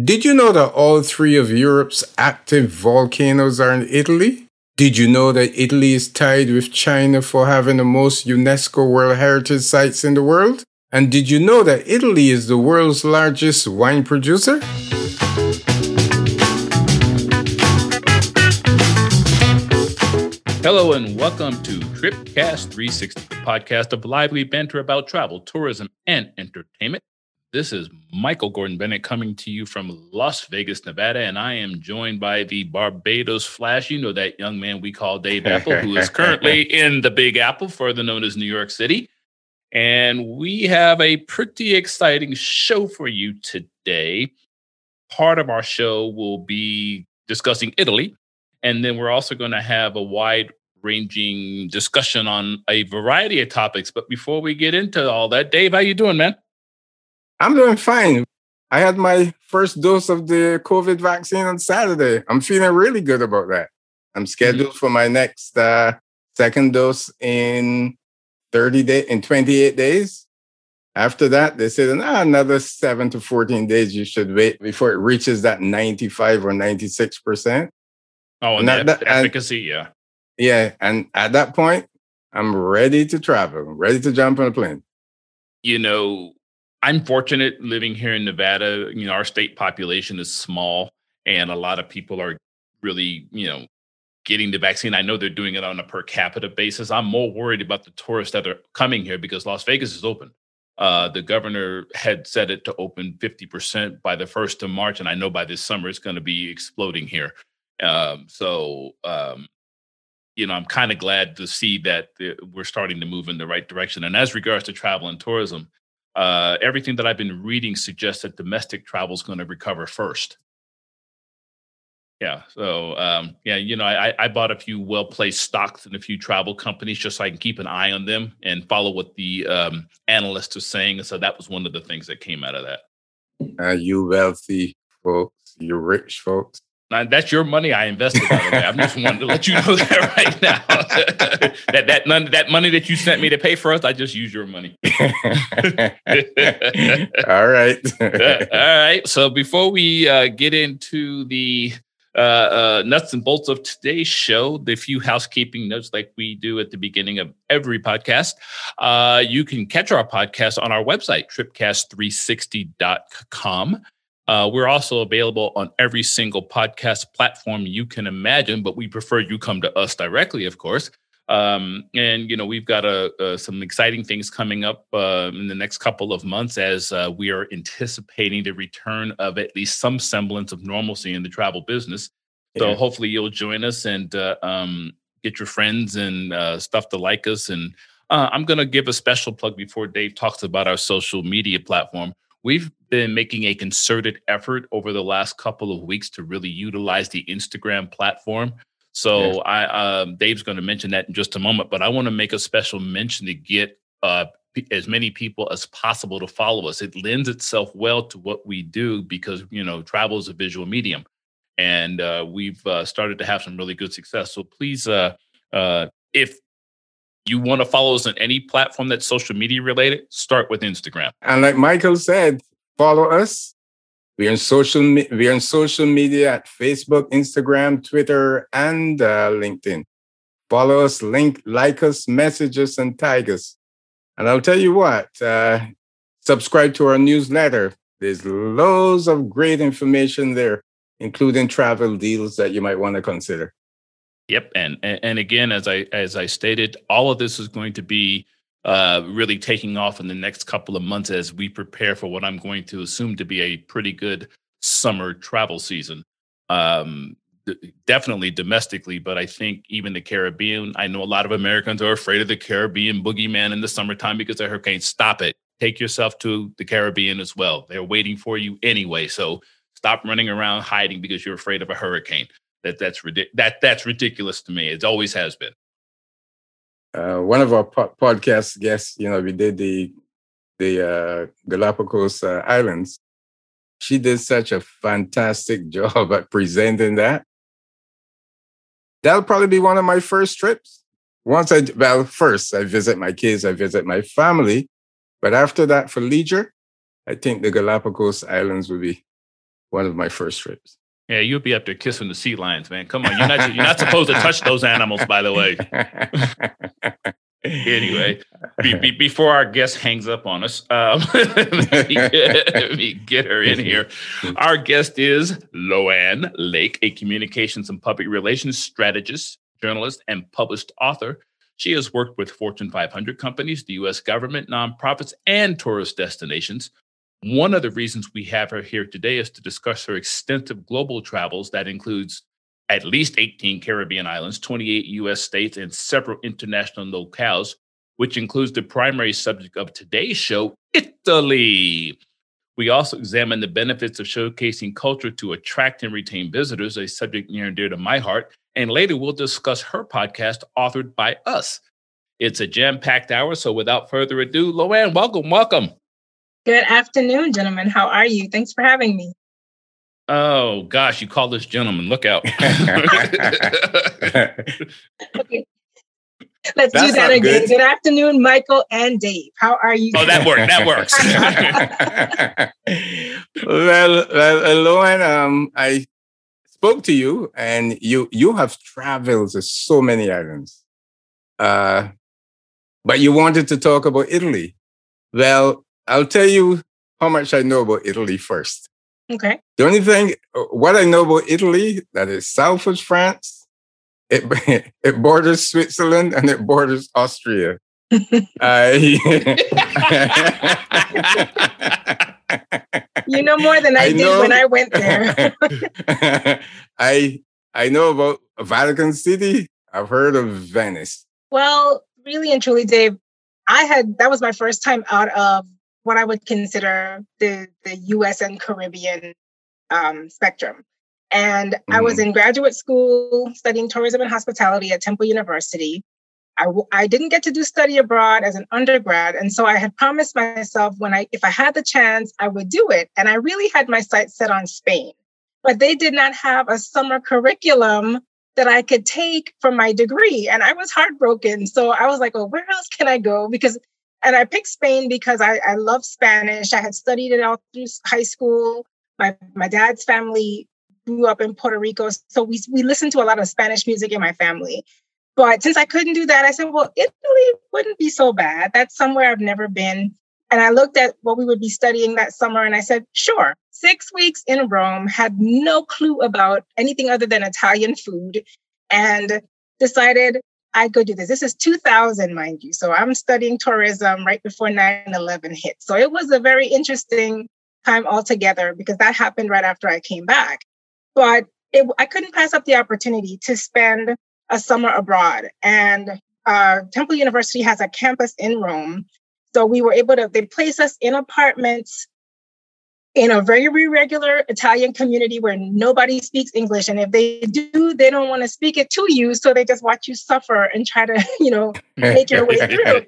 Did you know that all three of Europe's active volcanoes are in Italy? Did you know that Italy is tied with China for having the most UNESCO World Heritage Sites in the world? And did you know that Italy is the world's largest wine producer? Hello and welcome to Tripcast 360, the podcast of lively banter about travel, tourism, and entertainment. This is Michael Gordon Bennett coming to you from Las Vegas, Nevada, and I am joined by the Barbados Flash. You know that young man we call Dave Apple, who is currently in the Big Apple, further known as New York City. And we have a pretty exciting show for you today. Part of our show will be discussing Italy, and then we're also going to have a wide ranging discussion on a variety of topics. But before we get into all that, Dave, how you doing, man? I'm doing fine. I had my first dose of the COVID vaccine on Saturday. I'm feeling really good about that. I'm scheduled mm-hmm. for my next uh, second dose in 30 days, in 28 days. After that, they said ah, another seven to 14 days you should wait before it reaches that 95 or 96%. Oh, and, and that, that, efficacy, and, yeah. Yeah. And at that point, I'm ready to travel, ready to jump on a plane. You know, I'm fortunate living here in Nevada. You know, our state population is small, and a lot of people are really, you know, getting the vaccine. I know they're doing it on a per capita basis. I'm more worried about the tourists that are coming here because Las Vegas is open. Uh, the governor had said it to open 50% by the first of March, and I know by this summer it's going to be exploding here. Um, so, um, you know, I'm kind of glad to see that we're starting to move in the right direction. And as regards to travel and tourism, uh, everything that I've been reading suggests that domestic travel is going to recover first. Yeah. So, um, yeah, you know, I, I bought a few well placed stocks in a few travel companies just so I can keep an eye on them and follow what the um, analysts are saying. And so that was one of the things that came out of that. Are you wealthy folks? You rich folks? Now, that's your money. I invested. By the way, I'm just wanting to let you know that right now. that that none, that money that you sent me to pay for us, I just use your money. All right. uh, all right. So before we uh, get into the uh, uh, nuts and bolts of today's show, the few housekeeping notes like we do at the beginning of every podcast. Uh, you can catch our podcast on our website, tripcast360.com. Uh, we're also available on every single podcast platform you can imagine, but we prefer you come to us directly, of course. Um, and you know we've got a, a, some exciting things coming up uh, in the next couple of months as uh, we are anticipating the return of at least some semblance of normalcy in the travel business. So yeah. hopefully you'll join us and uh, um, get your friends and uh, stuff to like us. And uh, I'm going to give a special plug before Dave talks about our social media platform. We've been making a concerted effort over the last couple of weeks to really utilize the Instagram platform. So I um, Dave's going to mention that in just a moment, but I want to make a special mention to get uh, as many people as possible to follow us. It lends itself well to what we do because you know travel is a visual medium, and uh, we've uh, started to have some really good success. So please, uh, uh, if you want to follow us on any platform that's social media related, start with Instagram. And like Michael said, follow us. We're on social. We're on social media at Facebook, Instagram, Twitter, and uh, LinkedIn. Follow us, link, like us, message us, and tag us. And I'll tell you what. Uh, subscribe to our newsletter. There's loads of great information there, including travel deals that you might want to consider. Yep, and and again, as I as I stated, all of this is going to be uh, really taking off in the next couple of months as we prepare for what I'm going to assume to be a pretty good summer travel season. Um, definitely domestically, but I think even the Caribbean. I know a lot of Americans are afraid of the Caribbean boogeyman in the summertime because of hurricanes. Stop it. Take yourself to the Caribbean as well. They're waiting for you anyway. So stop running around hiding because you're afraid of a hurricane that that's that that's ridiculous to me. It always has been. Uh, one of our po- podcast guests, you know, we did the the uh, Galapagos uh, Islands. She did such a fantastic job at presenting that. That'll probably be one of my first trips. Once I well, first I visit my kids, I visit my family, but after that, for leisure, I think the Galapagos Islands will be one of my first trips. Yeah, you'll be up there kissing the sea lions, man. Come on, you're not you're not supposed to touch those animals, by the way. anyway, be, be, before our guest hangs up on us, um, let, me get, let, me get, her in here. Our guest is Loanne Lake, a communications and public relations strategist, journalist, and published author. She has worked with Fortune 500 companies, the U.S. government, nonprofits, and tourist destinations. One of the reasons we have her here today is to discuss her extensive global travels that includes at least 18 Caribbean islands, 28 US states, and several international locales, which includes the primary subject of today's show, Italy. We also examine the benefits of showcasing culture to attract and retain visitors, a subject near and dear to my heart. And later, we'll discuss her podcast, authored by us. It's a jam packed hour. So without further ado, Loanne, welcome, welcome. Good afternoon, gentlemen. How are you? Thanks for having me. Oh gosh, you call this gentleman. Look out. okay. Let's That's do that again. Good. good. afternoon, Michael and Dave. How are you? Oh, that worked. That works. well, well, Lauren, um, I spoke to you, and you you have traveled to so many islands, uh, but you wanted to talk about Italy. Well, I'll tell you how much I know about Italy first. Okay. The only thing, uh, what I know about Italy, that is south of France, it, it borders Switzerland and it borders Austria. uh, you know more than I, I did know, when I went there. I I know about Vatican City. I've heard of Venice. Well, really and truly, Dave, I had that was my first time out of what I would consider the, the US and Caribbean um, spectrum. And mm-hmm. I was mm-hmm. in graduate school studying tourism and hospitality at Temple University. I w- I didn't get to do study abroad as an undergrad. And so I had promised myself when I, if I had the chance, I would do it. And I really had my sights set on Spain, but they did not have a summer curriculum that I could take for my degree. And I was heartbroken. So I was like, well, where else can I go? Because and I picked Spain because I, I love Spanish. I had studied it all through high school. My my dad's family grew up in Puerto Rico, so we we listened to a lot of Spanish music in my family. But since I couldn't do that, I said, well, Italy wouldn't be so bad. That's somewhere I've never been. And I looked at what we would be studying that summer and I said, sure, six weeks in Rome, had no clue about anything other than Italian food, and decided I go do this. This is 2000, mind you. So I'm studying tourism right before 9 11 hit. So it was a very interesting time altogether because that happened right after I came back. But it, I couldn't pass up the opportunity to spend a summer abroad. And uh, Temple University has a campus in Rome. So we were able to, they place us in apartments in a very regular Italian community where nobody speaks English. And if they do, they don't want to speak it to you. So they just watch you suffer and try to, you know, make your way through.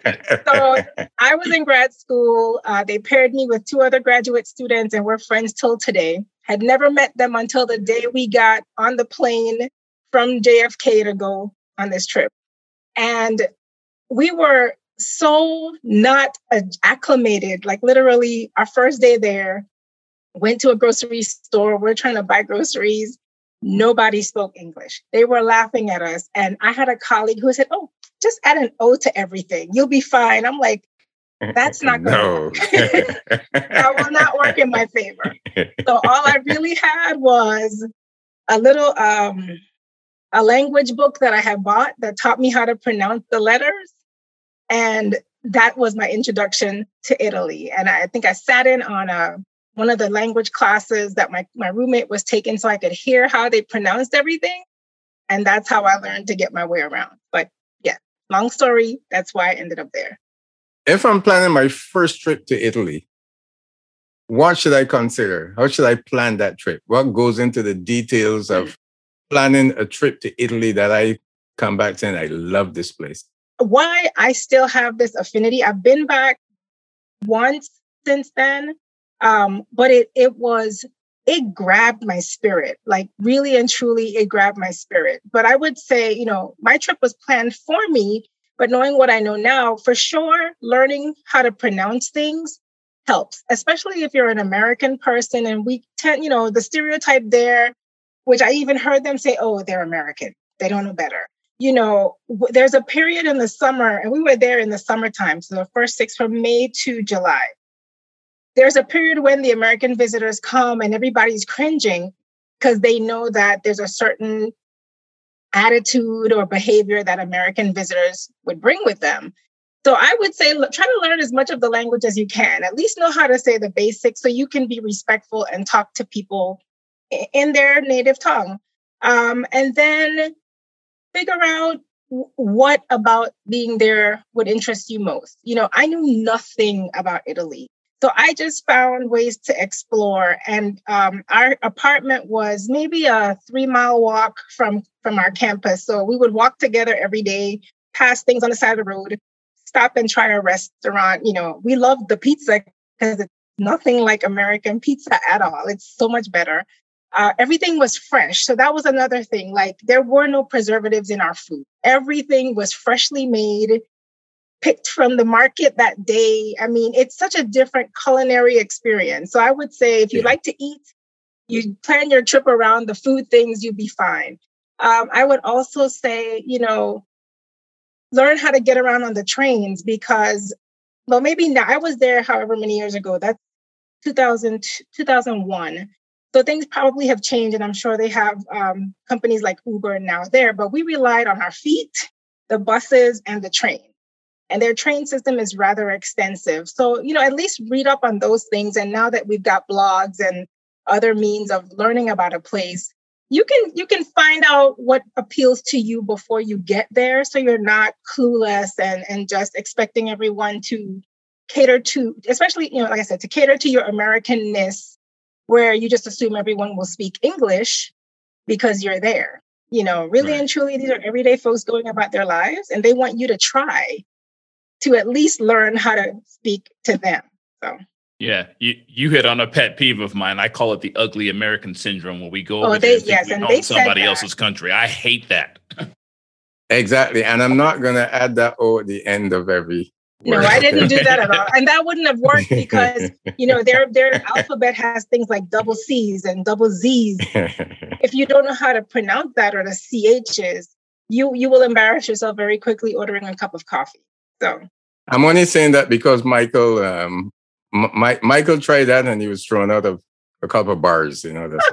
So I was in grad school. Uh, they paired me with two other graduate students, and we're friends till today. Had never met them until the day we got on the plane from JFK to go on this trip. And we were so not acclimated, like literally our first day there, went to a grocery store. We're trying to buy groceries. Nobody spoke English. They were laughing at us. And I had a colleague who said, Oh, just add an O to everything. You'll be fine. I'm like, that's not going no. that will not work in my favor. So all I really had was a little um, a language book that I had bought that taught me how to pronounce the letters. And that was my introduction to Italy. And I think I sat in on a one of the language classes that my, my roommate was taking so I could hear how they pronounced everything. And that's how I learned to get my way around. But yeah, long story, that's why I ended up there. If I'm planning my first trip to Italy, what should I consider? How should I plan that trip? What goes into the details of mm-hmm. planning a trip to Italy that I come back to and I love this place? Why I still have this affinity. I've been back once since then, um, but it it was it grabbed my spirit, like really and truly, it grabbed my spirit. But I would say, you know, my trip was planned for me, but knowing what I know now, for sure, learning how to pronounce things helps, especially if you're an American person and we tend, you know, the stereotype there, which I even heard them say, oh, they're American. They don't know better. You know, w- there's a period in the summer, and we were there in the summertime. So the first six from May to July. There's a period when the American visitors come and everybody's cringing because they know that there's a certain attitude or behavior that American visitors would bring with them. So I would say try to learn as much of the language as you can. At least know how to say the basics so you can be respectful and talk to people in their native tongue. Um, and then figure out what about being there would interest you most. You know, I knew nothing about Italy. So I just found ways to explore. And um, our apartment was maybe a three mile walk from, from our campus. So we would walk together every day, pass things on the side of the road, stop and try a restaurant. You know, we love the pizza because it's nothing like American pizza at all. It's so much better. Uh, everything was fresh. So that was another thing. Like there were no preservatives in our food. Everything was freshly made, picked from the market that day. I mean, it's such a different culinary experience. So I would say if you yeah. like to eat, you plan your trip around the food things, you'd be fine. Um, I would also say, you know, learn how to get around on the trains because, well, maybe now I was there however many years ago. That's 2000, 2001. So things probably have changed, and I'm sure they have um, companies like Uber now there, but we relied on our feet, the buses, and the train. And their train system is rather extensive. So, you know, at least read up on those things. And now that we've got blogs and other means of learning about a place, you can you can find out what appeals to you before you get there so you're not clueless and and just expecting everyone to cater to especially you know like i said to cater to your americanness where you just assume everyone will speak english because you're there you know really right. and truly these are everyday folks going about their lives and they want you to try to at least learn how to speak to them so yeah, you, you hit on a pet peeve of mine. I call it the ugly American syndrome when we go oh, over they, there yes, and they somebody else's country. I hate that. exactly. And I'm not going to add that O at the end of every no, I didn't do that at all. And that wouldn't have worked because, you know, their their alphabet has things like double C's and double Z's. if you don't know how to pronounce that or the CHs, you you will embarrass yourself very quickly ordering a cup of coffee. So I'm only saying that because Michael um, my, Michael tried that and he was thrown out of a couple of bars. You know. That's,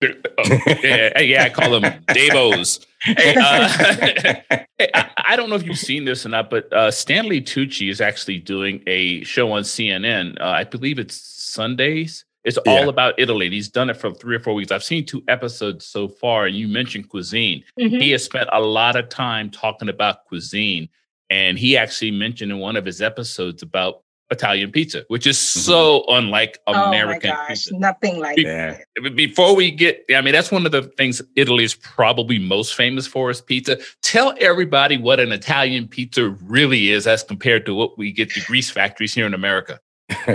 oh, yeah, yeah, I call them Davos. Hey, uh, hey, I, I, don't know if you've seen this or not, but uh, Stanley Tucci is actually doing a show on CNN. Uh, I believe it's Sundays. It's yeah. all about Italy. He's done it for three or four weeks. I've seen two episodes so far, and you mentioned cuisine. Mm-hmm. He has spent a lot of time talking about cuisine, and he actually mentioned in one of his episodes about Italian pizza, which is mm-hmm. so unlike American oh my gosh, pizza. Nothing like Be- that. Before we get, I mean, that's one of the things Italy is probably most famous for is pizza. Tell everybody what an Italian pizza really is as compared to what we get the grease factories here in America.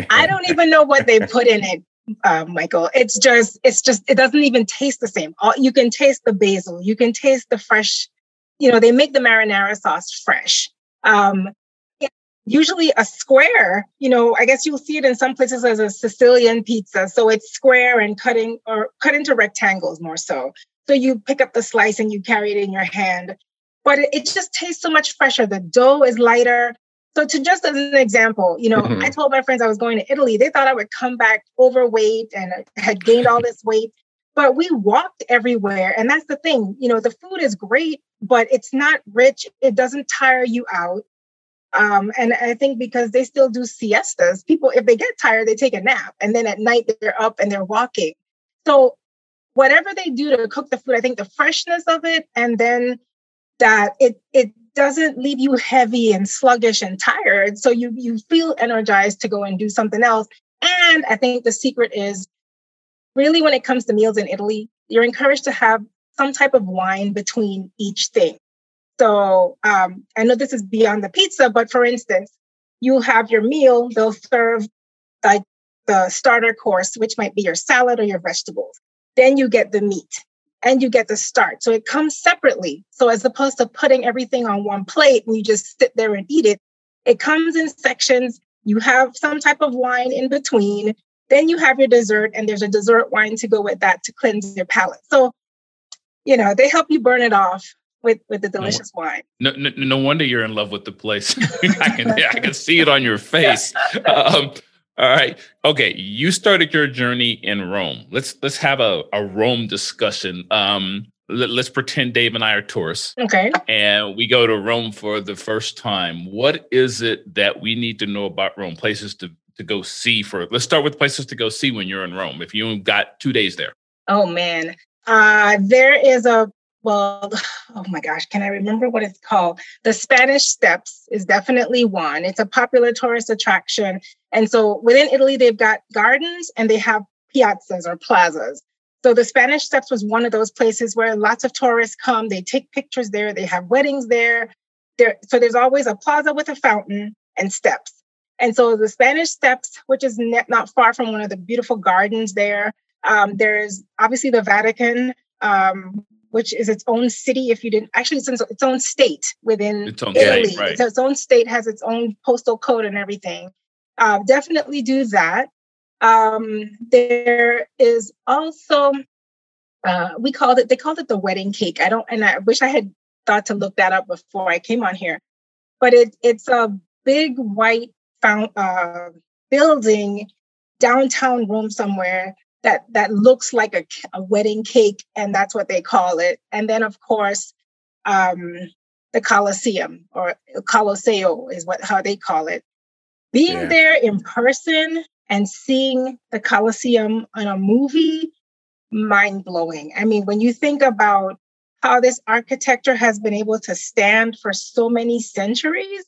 I don't even know what they put in it, uh, Michael. It's just, it's just, it doesn't even taste the same. All, you can taste the basil, you can taste the fresh, you know, they make the marinara sauce fresh. Um, usually a square you know i guess you'll see it in some places as a sicilian pizza. So it's square and cutting or cut into rectangles more so. So you pick up the slice and you carry it in your hand. But it, it just tastes so much fresher. The dough is lighter. So to just as an example you know mm-hmm. i told my friends i was going to italy. They thought i would come back overweight and had gained all this weight. But we walked everywhere and that's the thing. You know the food is great but it's not rich it doesn't tire you out um, and I think because they still do siestas, people, if they get tired, they take a nap. And then at night, they're up and they're walking. So, whatever they do to cook the food, I think the freshness of it, and then that it, it doesn't leave you heavy and sluggish and tired. So, you, you feel energized to go and do something else. And I think the secret is really when it comes to meals in Italy, you're encouraged to have some type of wine between each thing. So um, I know this is beyond the pizza, but for instance, you have your meal, they'll serve like the starter course, which might be your salad or your vegetables. Then you get the meat and you get the start. So it comes separately. So as opposed to putting everything on one plate and you just sit there and eat it, it comes in sections. You have some type of wine in between. Then you have your dessert, and there's a dessert wine to go with that to cleanse your palate. So, you know, they help you burn it off with with the delicious no, wine. No, no, no, wonder you're in love with the place. I can I can see it on your face. Um, all right. Okay. You started your journey in Rome. Let's let's have a, a Rome discussion. Um, let, us pretend Dave and I are tourists. Okay. And we go to Rome for the first time. What is it that we need to know about Rome? Places to to go see for let's start with places to go see when you're in Rome. If you got two days there. Oh man. Uh there is a well, oh my gosh, can I remember what it's called? The Spanish Steps is definitely one. It's a popular tourist attraction. And so within Italy, they've got gardens and they have piazzas or plazas. So the Spanish Steps was one of those places where lots of tourists come. They take pictures there. They have weddings there. There, so there's always a plaza with a fountain and steps. And so the Spanish Steps, which is not far from one of the beautiful gardens there, um, there's obviously the Vatican, um, which is its own city. If you didn't, actually, it's its own state within its own Italy. State, right. It's its own state has its own postal code and everything. Uh, definitely do that. Um, there is also uh, we called it. They called it the wedding cake. I don't, and I wish I had thought to look that up before I came on here. But it it's a big white found, uh, building downtown Rome somewhere that that looks like a, a wedding cake, and that's what they call it. And then, of course, um, the Colosseum or Colosseo is what how they call it. Being yeah. there in person and seeing the Colosseum on a movie, mind blowing. I mean, when you think about how this architecture has been able to stand for so many centuries,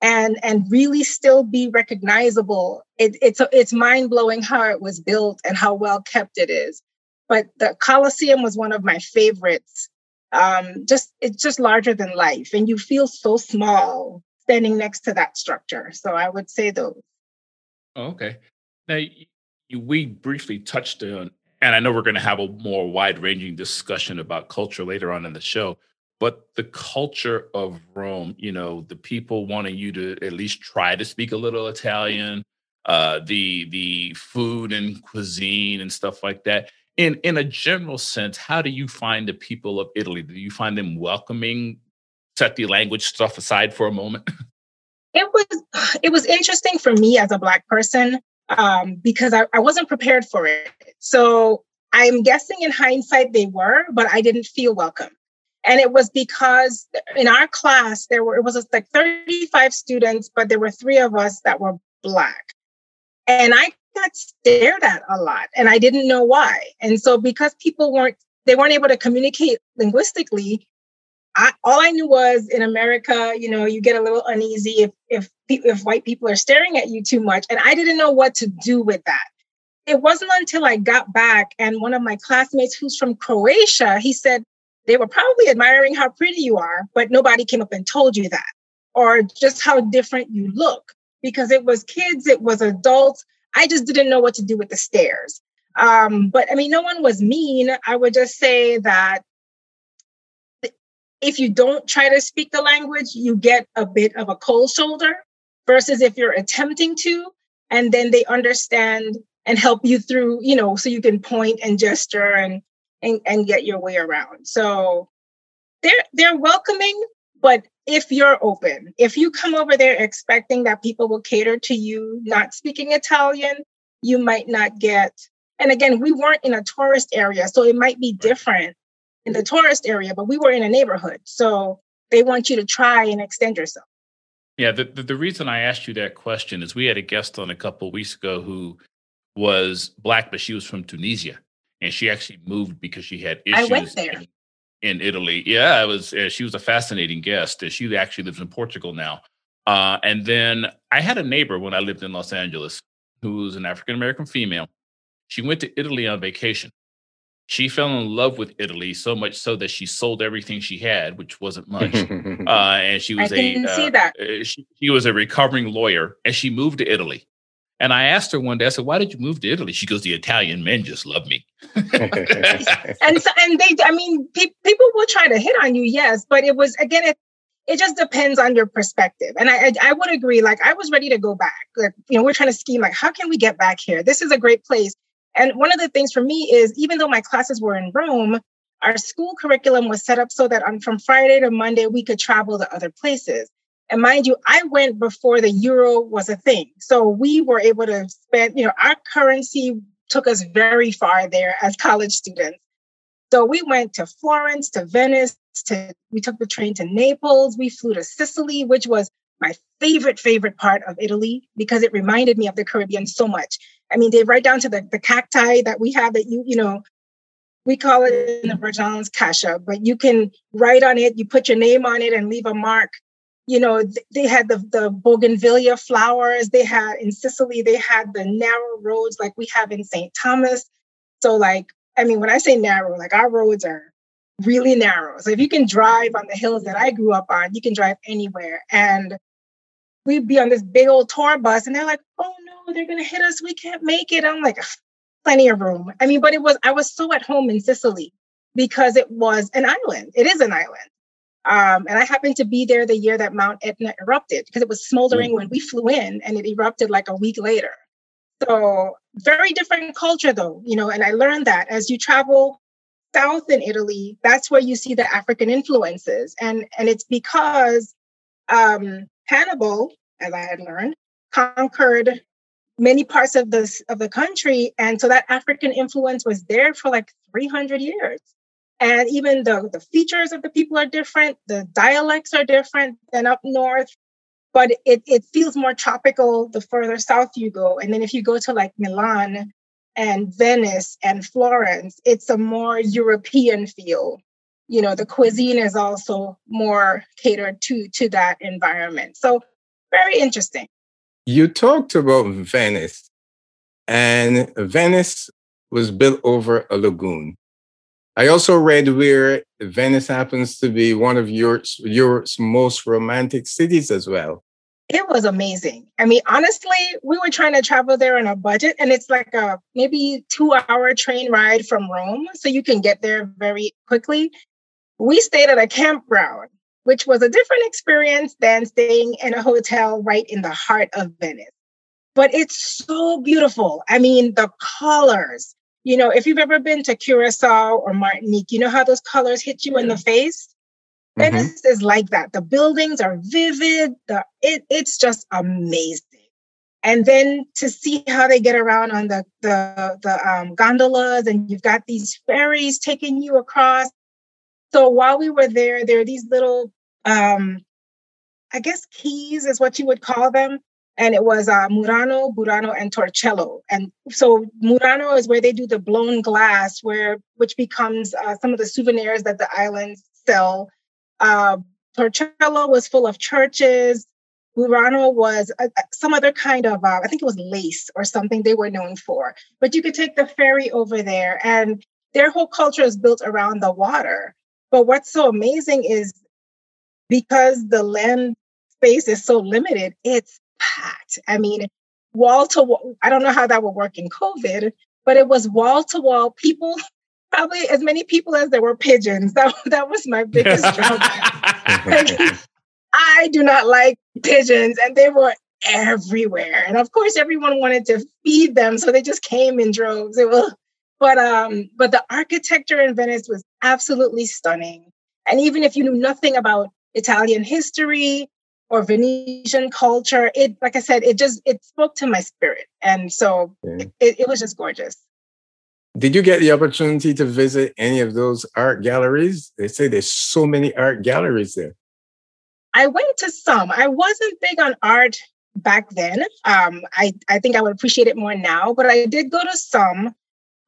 and and really still be recognizable. It, it's it's mind blowing how it was built and how well kept it is. But the Colosseum was one of my favorites. Um, just it's just larger than life, and you feel so small standing next to that structure. So I would say those. Oh, okay. Now we briefly touched on, and I know we're going to have a more wide ranging discussion about culture later on in the show but the culture of Rome, you know, the people wanting you to at least try to speak a little Italian, uh, the the food and cuisine and stuff like that. In in a general sense, how do you find the people of Italy? Do you find them welcoming? Set the language stuff aside for a moment. It was it was interesting for me as a black person um, because I, I wasn't prepared for it. So I'm guessing in hindsight they were, but I didn't feel welcome. And it was because in our class, there were, it was like 35 students, but there were three of us that were Black. And I got stared at a lot and I didn't know why. And so because people weren't, they weren't able to communicate linguistically, I, all I knew was in America, you know, you get a little uneasy if, if, if white people are staring at you too much. And I didn't know what to do with that it wasn't until I got back and one of my classmates who's from Croatia, he said, they were probably admiring how pretty you are, but nobody came up and told you that, or just how different you look because it was kids, it was adults. I just didn't know what to do with the stares. Um, but I mean, no one was mean. I would just say that if you don't try to speak the language, you get a bit of a cold shoulder versus if you're attempting to, and then they understand and help you through, you know, so you can point and gesture and and, and get your way around. So they're they're welcoming, but if you're open, if you come over there expecting that people will cater to you not speaking Italian, you might not get. And again, we weren't in a tourist area, so it might be different in the tourist area, but we were in a neighborhood. So they want you to try and extend yourself. Yeah, the, the, the reason I asked you that question is we had a guest on a couple weeks ago who was black, but she was from Tunisia and she actually moved because she had issues. I went there. In, in Italy. Yeah, it was. Uh, she was a fascinating guest. She actually lives in Portugal now. Uh, and then I had a neighbor when I lived in Los Angeles who was an African American female. She went to Italy on vacation. She fell in love with Italy so much so that she sold everything she had, which wasn't much. uh, and she was I a see that. Uh, she, she was a recovering lawyer, and she moved to Italy. And I asked her one day, I said, "Why did you move to Italy?" She goes, "The Italian men just love me." and so, and they, I mean, pe- people will try to hit on you, yes, but it was again, it it just depends on your perspective. And I, I, I would agree. Like I was ready to go back. Like you know, we're trying to scheme like how can we get back here? This is a great place. And one of the things for me is even though my classes were in Rome, our school curriculum was set up so that on from Friday to Monday we could travel to other places. And mind you, I went before the euro was a thing. So we were able to spend, you know, our currency took us very far there as college students. So we went to Florence, to Venice, to we took the train to Naples, we flew to Sicily, which was my favorite, favorite part of Italy because it reminded me of the Caribbean so much. I mean, they right down to the, the cacti that we have that you, you know, we call it in the Virgin Islands kasha, but you can write on it, you put your name on it and leave a mark. You know, they had the, the bougainvillea flowers. They had in Sicily, they had the narrow roads like we have in St. Thomas. So, like, I mean, when I say narrow, like our roads are really narrow. So if you can drive on the hills that I grew up on, you can drive anywhere. And we'd be on this big old tour bus and they're like, oh no, they're gonna hit us. We can't make it. I'm like, plenty of room. I mean, but it was, I was so at home in Sicily because it was an island. It is an island. Um, and I happened to be there the year that Mount Etna erupted because it was smoldering mm. when we flew in and it erupted like a week later. So very different culture though, you know, and I learned that as you travel south in Italy, that's where you see the African influences. And, and it's because um, Hannibal, as I had learned, conquered many parts of this of the country. And so that African influence was there for like 300 years. And even the, the features of the people are different, the dialects are different than up north, but it, it feels more tropical the further south you go. And then if you go to like Milan, and Venice and Florence, it's a more European feel. You know, the cuisine is also more catered to to that environment. So very interesting. You talked about Venice, and Venice was built over a lagoon. I also read where Venice happens to be one of Europe's, Europe's most romantic cities as well. It was amazing. I mean, honestly, we were trying to travel there on a budget, and it's like a maybe two hour train ride from Rome. So you can get there very quickly. We stayed at a campground, which was a different experience than staying in a hotel right in the heart of Venice. But it's so beautiful. I mean, the colors, you know, if you've ever been to Curacao or Martinique, you know how those colors hit you in the face? Mm-hmm. Venice is like that. The buildings are vivid. The it, it's just amazing. And then to see how they get around on the the the um, gondolas, and you've got these ferries taking you across. So while we were there, there are these little, um, I guess, keys is what you would call them. And it was uh, Murano, Burano, and Torcello. And so Murano is where they do the blown glass, where which becomes uh, some of the souvenirs that the islands sell uh, Torcello was full of churches. Burano was a, some other kind of, uh, I think it was lace or something they were known for. But you could take the ferry over there, and their whole culture is built around the water. But what's so amazing is because the land space is so limited, it's packed. I mean, wall to wall, I don't know how that would work in COVID, but it was wall to wall. People probably as many people as there were pigeons. That that was my biggest drawback. I do not like pigeons, and they were everywhere. And of course, everyone wanted to feed them, so they just came in droves. It was, but um, but the architecture in Venice was absolutely stunning. And even if you knew nothing about Italian history or Venetian culture, it like I said, it just it spoke to my spirit, and so yeah. it, it was just gorgeous. Did you get the opportunity to visit any of those art galleries? They say there's so many art galleries there. I went to some. I wasn't big on art back then. Um, I, I think I would appreciate it more now, but I did go to some.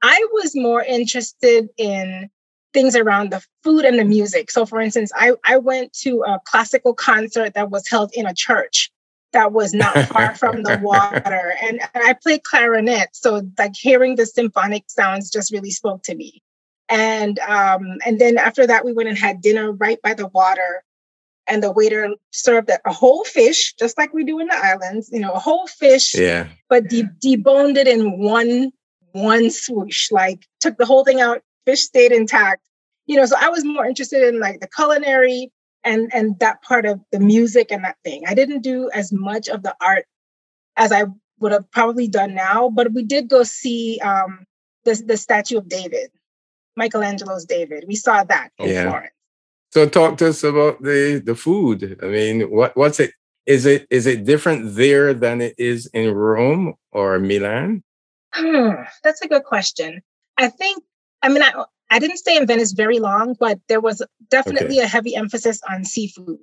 I was more interested in things around the food and the music. So, for instance, I, I went to a classical concert that was held in a church that was not far from the water. And, and I played clarinet. So like hearing the symphonic sounds just really spoke to me. And um, and then after that, we went and had dinner right by the water. And the waiter served a whole fish, just like we do in the islands, you know, a whole fish, yeah. but de- deboned it in one one swoosh, like took the whole thing out, fish stayed intact. You know, so I was more interested in like the culinary and and that part of the music and that thing. I didn't do as much of the art as I would have probably done now, but we did go see um, the the statue of David, Michelangelo's David. We saw that in yeah. Florence. So talk to us about the the food. I mean, what what's it? Is it is it different there than it is in Rome or Milan? Hmm, that's a good question. I think. I mean, I I didn't stay in Venice very long, but there was definitely okay. a heavy emphasis on seafood.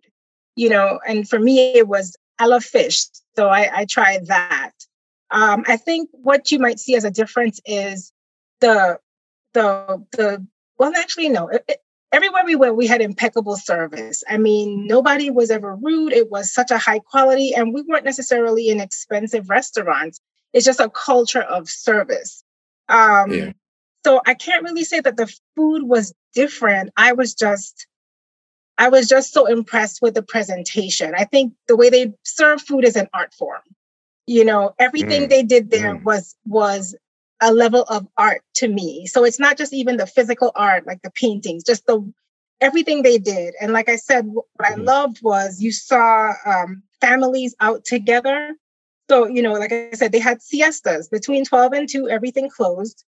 You know, and for me, it was I love fish, so I, I tried that. Um, I think what you might see as a difference is the the the well, actually, no. It, it, everywhere we went, we had impeccable service. I mean, nobody was ever rude. It was such a high quality, and we weren't necessarily in expensive restaurants. It's just a culture of service. Um, yeah. So I can't really say that the food was different. I was just, I was just so impressed with the presentation. I think the way they serve food is an art form. You know, everything mm. they did there mm. was was a level of art to me. So it's not just even the physical art, like the paintings, just the everything they did. And like I said, what I mm-hmm. loved was you saw um, families out together. So, you know, like I said, they had siestas between 12 and 2, everything closed.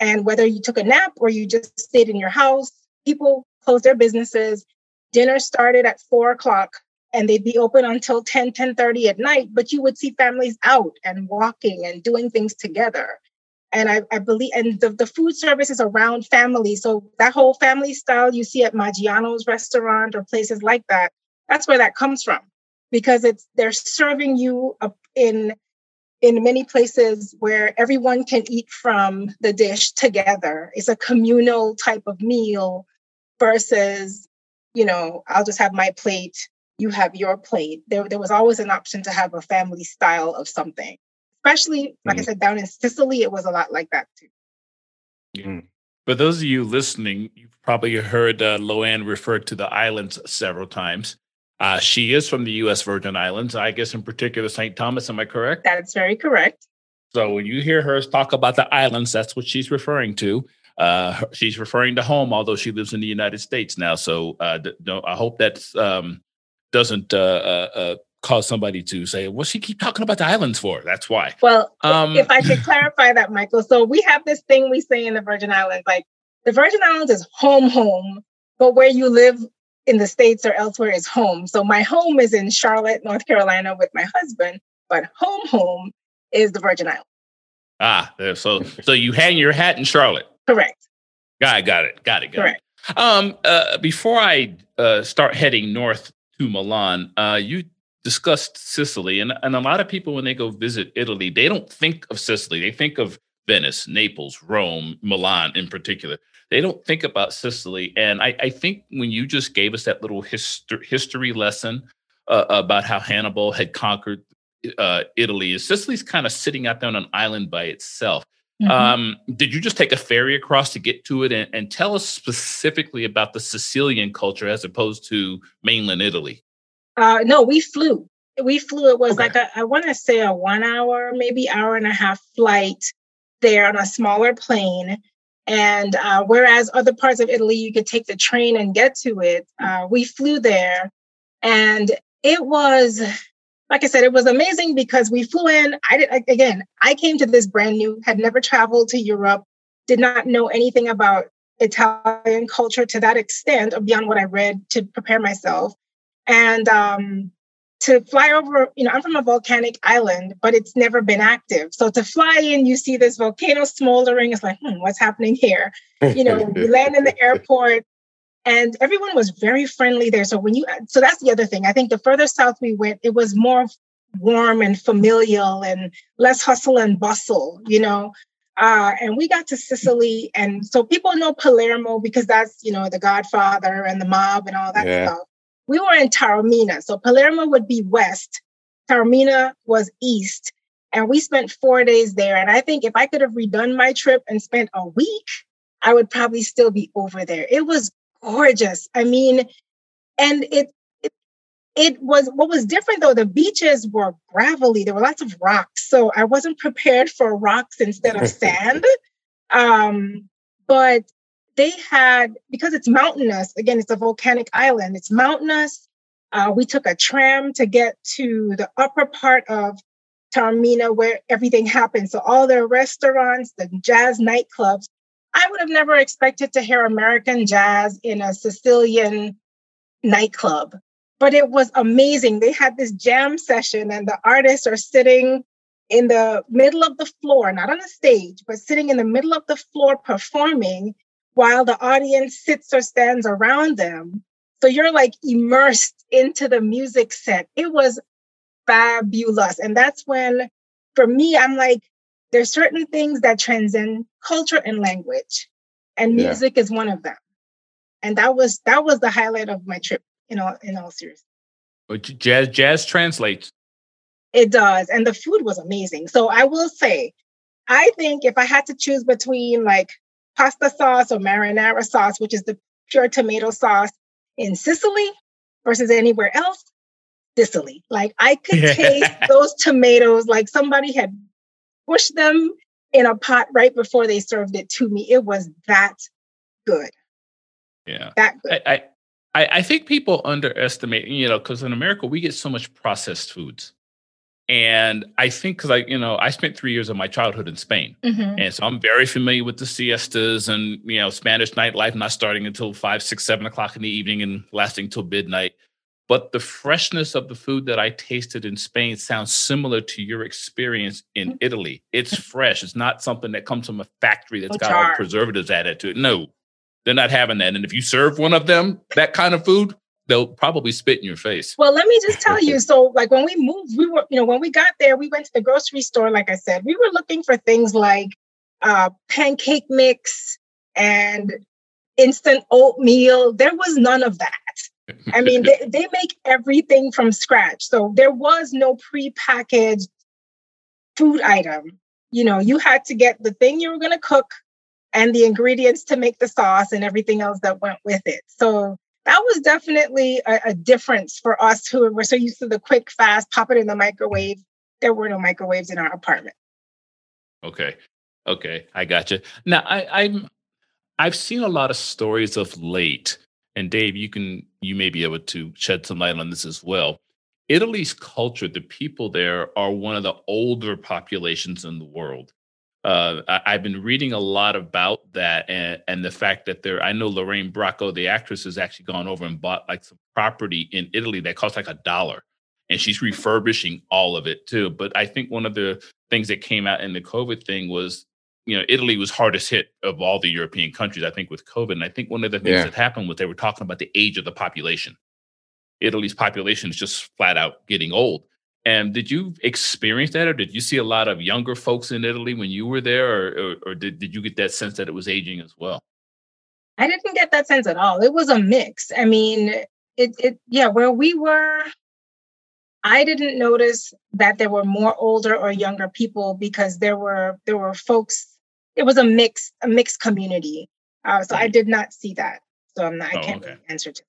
And whether you took a nap or you just stayed in your house, people closed their businesses. Dinner started at four o'clock and they'd be open until 10, 10 30 at night, but you would see families out and walking and doing things together and I, I believe and the, the food service is around family so that whole family style you see at maggiano's restaurant or places like that that's where that comes from because it's they're serving you up in in many places where everyone can eat from the dish together it's a communal type of meal versus you know i'll just have my plate you have your plate there, there was always an option to have a family style of something especially like mm. I said, down in Sicily, it was a lot like that too. Mm. For those of you listening, you've probably heard uh, Loanne refer to the islands several times. Uh, she is from the U.S. Virgin Islands, I guess in particular St. Thomas. Am I correct? That's very correct. So when you hear her talk about the islands, that's what she's referring to. Uh, she's referring to home, although she lives in the United States now. So uh, no, I hope that um, doesn't uh, uh, uh cause somebody to say, "What's she keep talking about the islands for?" That's why. Well, um, if I could clarify that, Michael. So we have this thing we say in the Virgin Islands, like the Virgin Islands is home, home, but where you live in the states or elsewhere is home. So my home is in Charlotte, North Carolina, with my husband, but home, home is the Virgin Islands. Ah, so so you hang your hat in Charlotte. Correct. Got it. Got it. Got it. Got Correct. It. Um, uh, before I uh, start heading north to Milan, uh, you discussed Sicily, and, and a lot of people, when they go visit Italy, they don't think of Sicily. They think of Venice, Naples, Rome, Milan in particular. They don't think about Sicily. And I, I think when you just gave us that little history, history lesson uh, about how Hannibal had conquered uh, Italy, Sicily's kind of sitting out there on an island by itself. Mm-hmm. Um, did you just take a ferry across to get to it and, and tell us specifically about the Sicilian culture as opposed to mainland Italy? Uh, no, we flew. We flew. It was okay. like a, I want to say a one hour, maybe hour and a half flight there on a smaller plane. And uh, whereas other parts of Italy, you could take the train and get to it, uh, we flew there. And it was, like I said, it was amazing because we flew in. I did, again, I came to this brand new, had never traveled to Europe, did not know anything about Italian culture to that extent or beyond what I read to prepare myself and um, to fly over, you know, I'm from a volcanic island, but it's never been active. So to fly in, you see this volcano smoldering. It's like, hmm, what's happening here? You know, we land in the airport, and everyone was very friendly there. So when you, so that's the other thing. I think the further south we went, it was more warm and familial and less hustle and bustle. You know. Uh, and we got to Sicily, and so people know Palermo because that's you know the Godfather and the mob and all that yeah. stuff we were in Taormina. So Palermo would be west, Taormina was east. And we spent four days there. And I think if I could have redone my trip and spent a week, I would probably still be over there. It was gorgeous. I mean, and it, it, it was what was different though. The beaches were gravelly. There were lots of rocks, so I wasn't prepared for rocks instead of sand. Um, but they had because it's mountainous. Again, it's a volcanic island. It's mountainous. Uh, we took a tram to get to the upper part of Taormina where everything happened. So all the restaurants, the jazz nightclubs. I would have never expected to hear American jazz in a Sicilian nightclub, but it was amazing. They had this jam session, and the artists are sitting in the middle of the floor, not on a stage, but sitting in the middle of the floor performing while the audience sits or stands around them. So you're like immersed into the music set. It was fabulous. And that's when, for me, I'm like, there's certain things that transcend culture and language, and music yeah. is one of them. And that was that was the highlight of my trip. You know, in all seriousness. Oh, but jazz jazz translates. It does, and the food was amazing. So I will say, I think if I had to choose between like pasta sauce or marinara sauce, which is the pure tomato sauce in Sicily versus anywhere else, Sicily. Like I could taste those tomatoes like somebody had pushed them in a pot right before they served it to me. It was that good. Yeah. That good. I, I, I think people underestimate, you know, because in America we get so much processed foods. And I think because I, you know, I spent three years of my childhood in Spain, mm-hmm. and so I'm very familiar with the siestas and you know Spanish nightlife, not starting until five, six, seven o'clock in the evening and lasting till midnight. But the freshness of the food that I tasted in Spain sounds similar to your experience in mm-hmm. Italy. It's fresh. It's not something that comes from a factory that's got all preservatives added to it. No, they're not having that. And if you serve one of them that kind of food, they'll probably spit in your face. Well, let me just tell you. So, like when we moved, we were, you know, when we got there, we went to the grocery store. Like I said, we were looking for things like uh, pancake mix and instant oatmeal. There was none of that. I mean, they, they make everything from scratch. So there was no prepackaged food item. You know, you had to get the thing you were going to cook and the ingredients to make the sauce and everything else that went with it. So that was definitely a, a, difference for us who were so used to the quick, fast, pop it in the microwave. There were no microwaves in our apartment. Okay. Okay. I got you. Now I, I'm I've seen a lot of stories of late, and Dave, you can you may be able to shed some light on this as well. Italy's culture, the people there are one of the older populations in the world uh, I, have been reading a lot about that and, and the fact that there, I know Lorraine Bracco, the actress, has actually gone over and bought like some property in Italy that costs like a dollar. And she's refurbishing all of it too. But I think one of the things that came out in the COVID thing was, you know, Italy was hardest hit of all the European countries, I think, with COVID. And I think one of the things yeah. that happened was they were talking about the age of the population. Italy's population is just flat out getting old. And did you experience that, or did you see a lot of younger folks in Italy when you were there, or, or, or did, did you get that sense that it was aging as well? I didn't get that sense at all. It was a mix. I mean, it, it yeah, where we were, I didn't notice that there were more older or younger people because there were there were folks. It was a mix a mixed community, uh, so I did not see that. So I'm not, I oh, can't okay. really answer to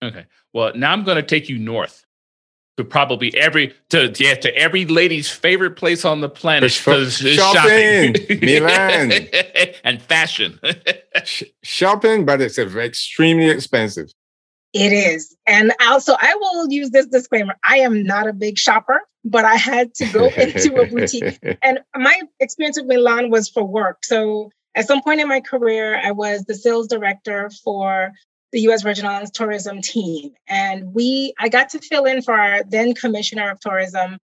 that. Okay. Well, now I'm going to take you north to probably every to yeah to every lady's favorite place on the planet. Shopping, shopping. Milan. And fashion. Shopping but it's extremely expensive. It is. And also i will use this disclaimer. I am not a big shopper but i had to go into a boutique. And my experience with milan was for work. So at some point in my career i was the sales director for the U.S. Virgin Islands tourism team, and we I got to fill in for our then commissioner of tourism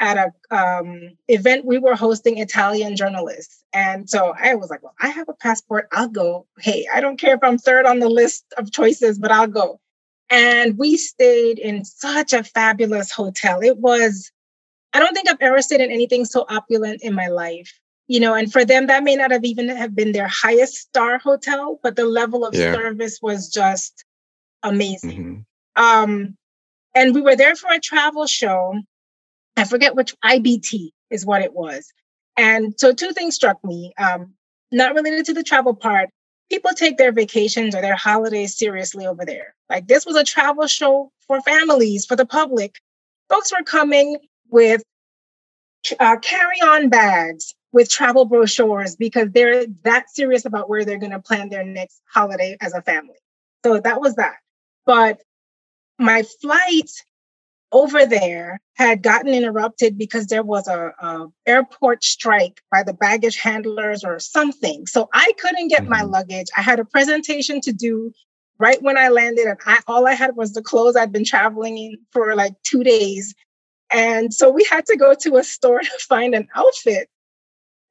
at a um, event we were hosting Italian journalists, and so I was like, "Well, I have a passport. I'll go. Hey, I don't care if I'm third on the list of choices, but I'll go." And we stayed in such a fabulous hotel. It was I don't think I've ever stayed in anything so opulent in my life you know and for them that may not have even have been their highest star hotel but the level of yeah. service was just amazing. Mm-hmm. um and we were there for a travel show. I forget which ibt is what it was. And so two things struck me um not related to the travel part. People take their vacations or their holidays seriously over there. Like this was a travel show for families for the public. Folks were coming with uh, carry-on bags with travel brochures because they're that serious about where they're going to plan their next holiday as a family. So that was that. But my flight over there had gotten interrupted because there was a, a, airport strike by the baggage handlers or something. So I couldn't get mm-hmm. my luggage. I had a presentation to do right when I landed, and I, all I had was the clothes I'd been traveling in for like two days. And so we had to go to a store to find an outfit.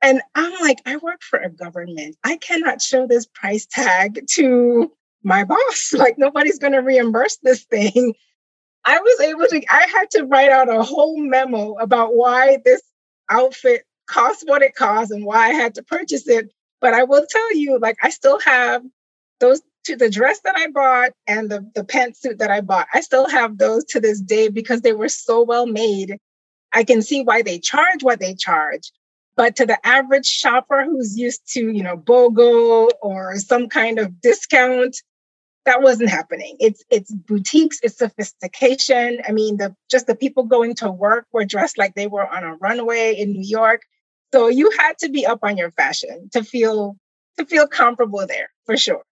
And I'm like, I work for a government. I cannot show this price tag to my boss. Like, nobody's going to reimburse this thing. I was able to, I had to write out a whole memo about why this outfit cost what it cost and why I had to purchase it. But I will tell you, like, I still have those to the dress that I bought and the, the pantsuit that I bought. I still have those to this day because they were so well made. I can see why they charge what they charge. But to the average shopper who's used to, you know, BOGO or some kind of discount, that wasn't happening. It's it's boutiques, it's sophistication. I mean, the just the people going to work were dressed like they were on a runway in New York. So you had to be up on your fashion to feel to feel comparable there for sure.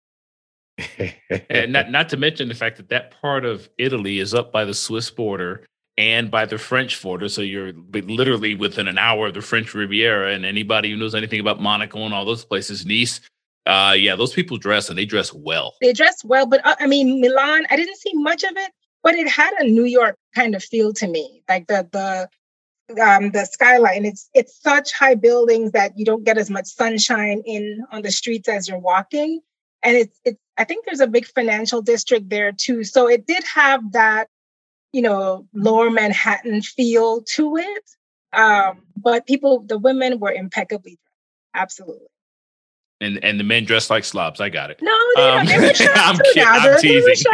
and not not to mention the fact that that part of Italy is up by the Swiss border and by the French border. So you're literally within an hour of the French Riviera. And anybody who knows anything about Monaco and all those places, Nice, uh, yeah, those people dress and they dress well. They dress well, but uh, I mean, Milan, I didn't see much of it, but it had a New York kind of feel to me, like the the um, the skyline. It's it's such high buildings that you don't get as much sunshine in on the streets as you're walking, and it's it's. I think there's a big financial district there too, so it did have that, you know, lower Manhattan feel to it. Um, but people, the women were impeccably dressed, absolutely and and the men dress like slobs. I got it. No, they, um, they were I'm, too, I'm teasing.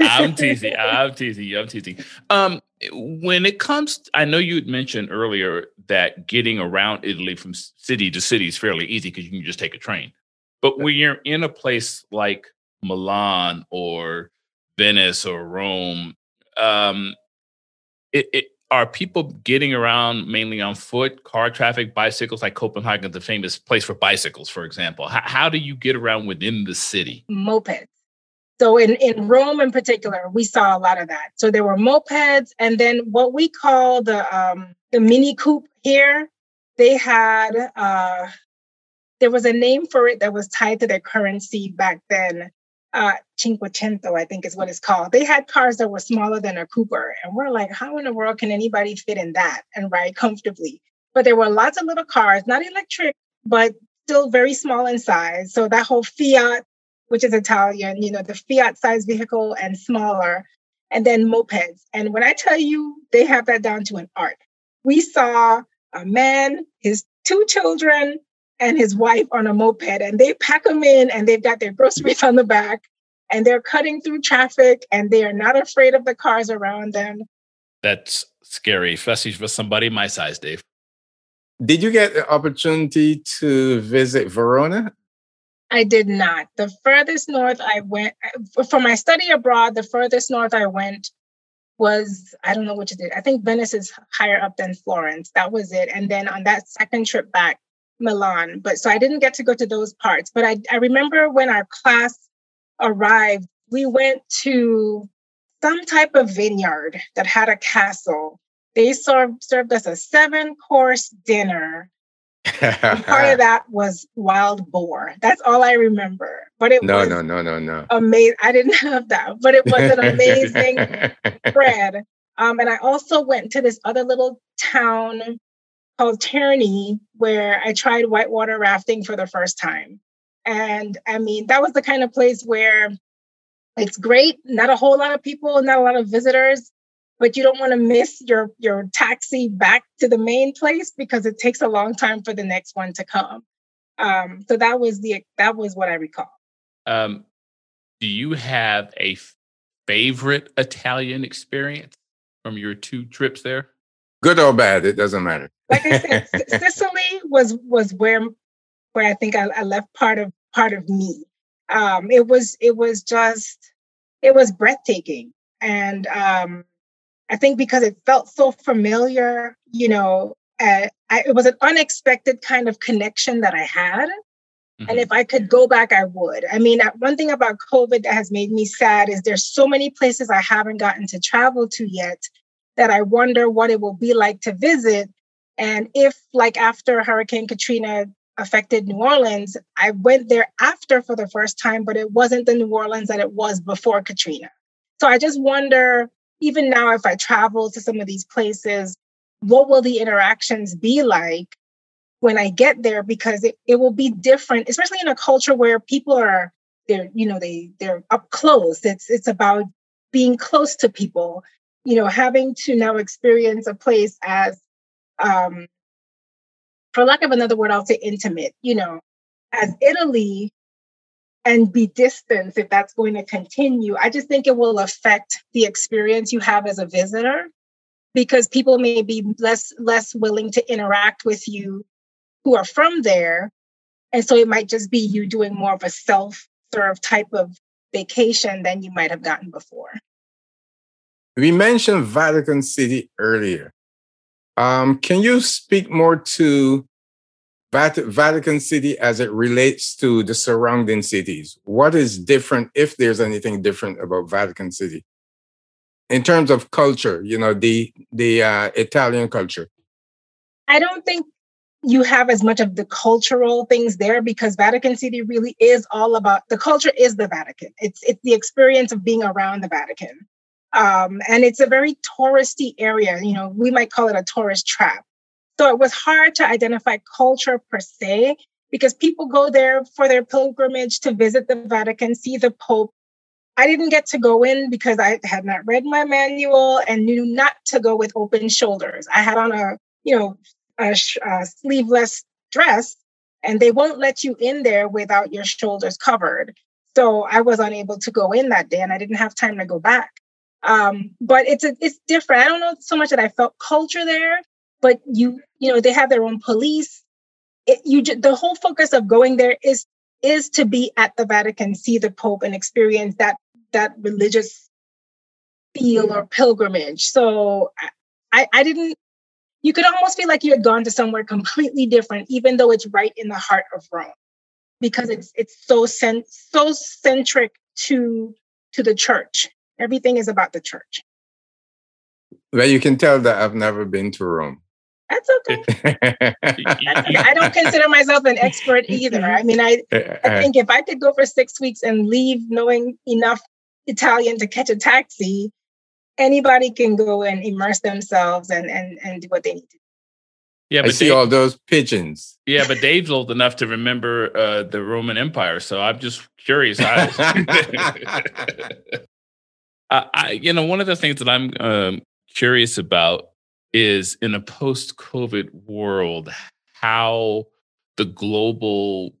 I'm teasing. I'm teasing. I'm teasing. Um, when it comes, I know you had mentioned earlier that getting around Italy from city to city is fairly easy because you can just take a train. But when you're in a place like Milan or Venice or Rome, um, it, it are people getting around mainly on foot, car traffic, bicycles, like Copenhagen, the famous place for bicycles, for example? How, how do you get around within the city? Mopeds. So in, in Rome in particular, we saw a lot of that. So there were mopeds, and then what we call the um, the mini coupe here, they had uh, there was a name for it that was tied to their currency back then uh, Cinquecento, I think is what it's called. They had cars that were smaller than a Cooper. And we're like, how in the world can anybody fit in that and ride comfortably? But there were lots of little cars, not electric, but still very small in size. So that whole Fiat, which is Italian, you know, the Fiat size vehicle and smaller, and then mopeds. And when I tell you, they have that down to an art. We saw a man, his two children, and his wife on a moped and they pack them in and they've got their groceries on the back and they're cutting through traffic and they are not afraid of the cars around them. That's scary, especially for somebody my size, Dave. Did you get the opportunity to visit Verona? I did not. The furthest north I went uh, for my study abroad, the furthest north I went was I don't know which it is. I think Venice is higher up than Florence. That was it. And then on that second trip back, Milan. But so I didn't get to go to those parts. But I, I remember when our class arrived, we went to some type of vineyard that had a castle. They served, served us a seven course dinner. part of that was wild boar. That's all I remember. But it no, was no, no, no, no. Amazing. I didn't have that, but it was an amazing bread. Um, and I also went to this other little town called Terni, where I tried whitewater rafting for the first time. And I mean, that was the kind of place where it's great, not a whole lot of people, not a lot of visitors, but you don't want to miss your your taxi back to the main place because it takes a long time for the next one to come. Um, so that was the that was what I recall. Um, do you have a favorite Italian experience from your two trips there? Good or bad, it doesn't matter like I said, Sicily was was where where I think I, I left part of part of me. Um, it was it was just it was breathtaking, and um, I think because it felt so familiar, you know, uh, I, it was an unexpected kind of connection that I had. Mm-hmm. And if I could go back, I would. I mean, one thing about COVID that has made me sad is there's so many places I haven't gotten to travel to yet that I wonder what it will be like to visit. And if, like after Hurricane Katrina affected New Orleans, I went there after for the first time, but it wasn't the New Orleans that it was before Katrina. So I just wonder, even now, if I travel to some of these places, what will the interactions be like when I get there? Because it, it will be different, especially in a culture where people are they're, you know, they they're up close. It's it's about being close to people, you know, having to now experience a place as um for lack of another word, I'll say intimate, you know, as Italy and be distanced if that's going to continue. I just think it will affect the experience you have as a visitor because people may be less less willing to interact with you who are from there. And so it might just be you doing more of a self-serve type of vacation than you might have gotten before. We mentioned Vatican City earlier. Um, can you speak more to Vat- Vatican City as it relates to the surrounding cities? What is different, if there's anything different about Vatican City? In terms of culture, you know, the the uh, Italian culture. I don't think you have as much of the cultural things there because Vatican City really is all about the culture is the Vatican. It's it's the experience of being around the Vatican. Um, and it's a very touristy area. You know, we might call it a tourist trap. So it was hard to identify culture per se because people go there for their pilgrimage to visit the Vatican, see the Pope. I didn't get to go in because I had not read my manual and knew not to go with open shoulders. I had on a, you know, a, a sleeveless dress and they won't let you in there without your shoulders covered. So I was unable to go in that day and I didn't have time to go back. Um, but it's a, it's different. I don't know so much that I felt culture there, but you you know they have their own police. It, you the whole focus of going there is is to be at the Vatican, see the Pope, and experience that that religious feel or pilgrimage. So I, I didn't. You could almost feel like you had gone to somewhere completely different, even though it's right in the heart of Rome, because it's it's so cent- so centric to to the church Everything is about the church. Well, you can tell that I've never been to Rome. That's okay. I don't consider myself an expert either. I mean, I, I think if I could go for six weeks and leave knowing enough Italian to catch a taxi, anybody can go and immerse themselves and, and, and do what they need to do. Yeah, but I see Dave, all those pigeons. Yeah, but Dave's old enough to remember uh, the Roman Empire, so I'm just curious. I, you know, one of the things that I'm um, curious about is in a post-COVID world, how the global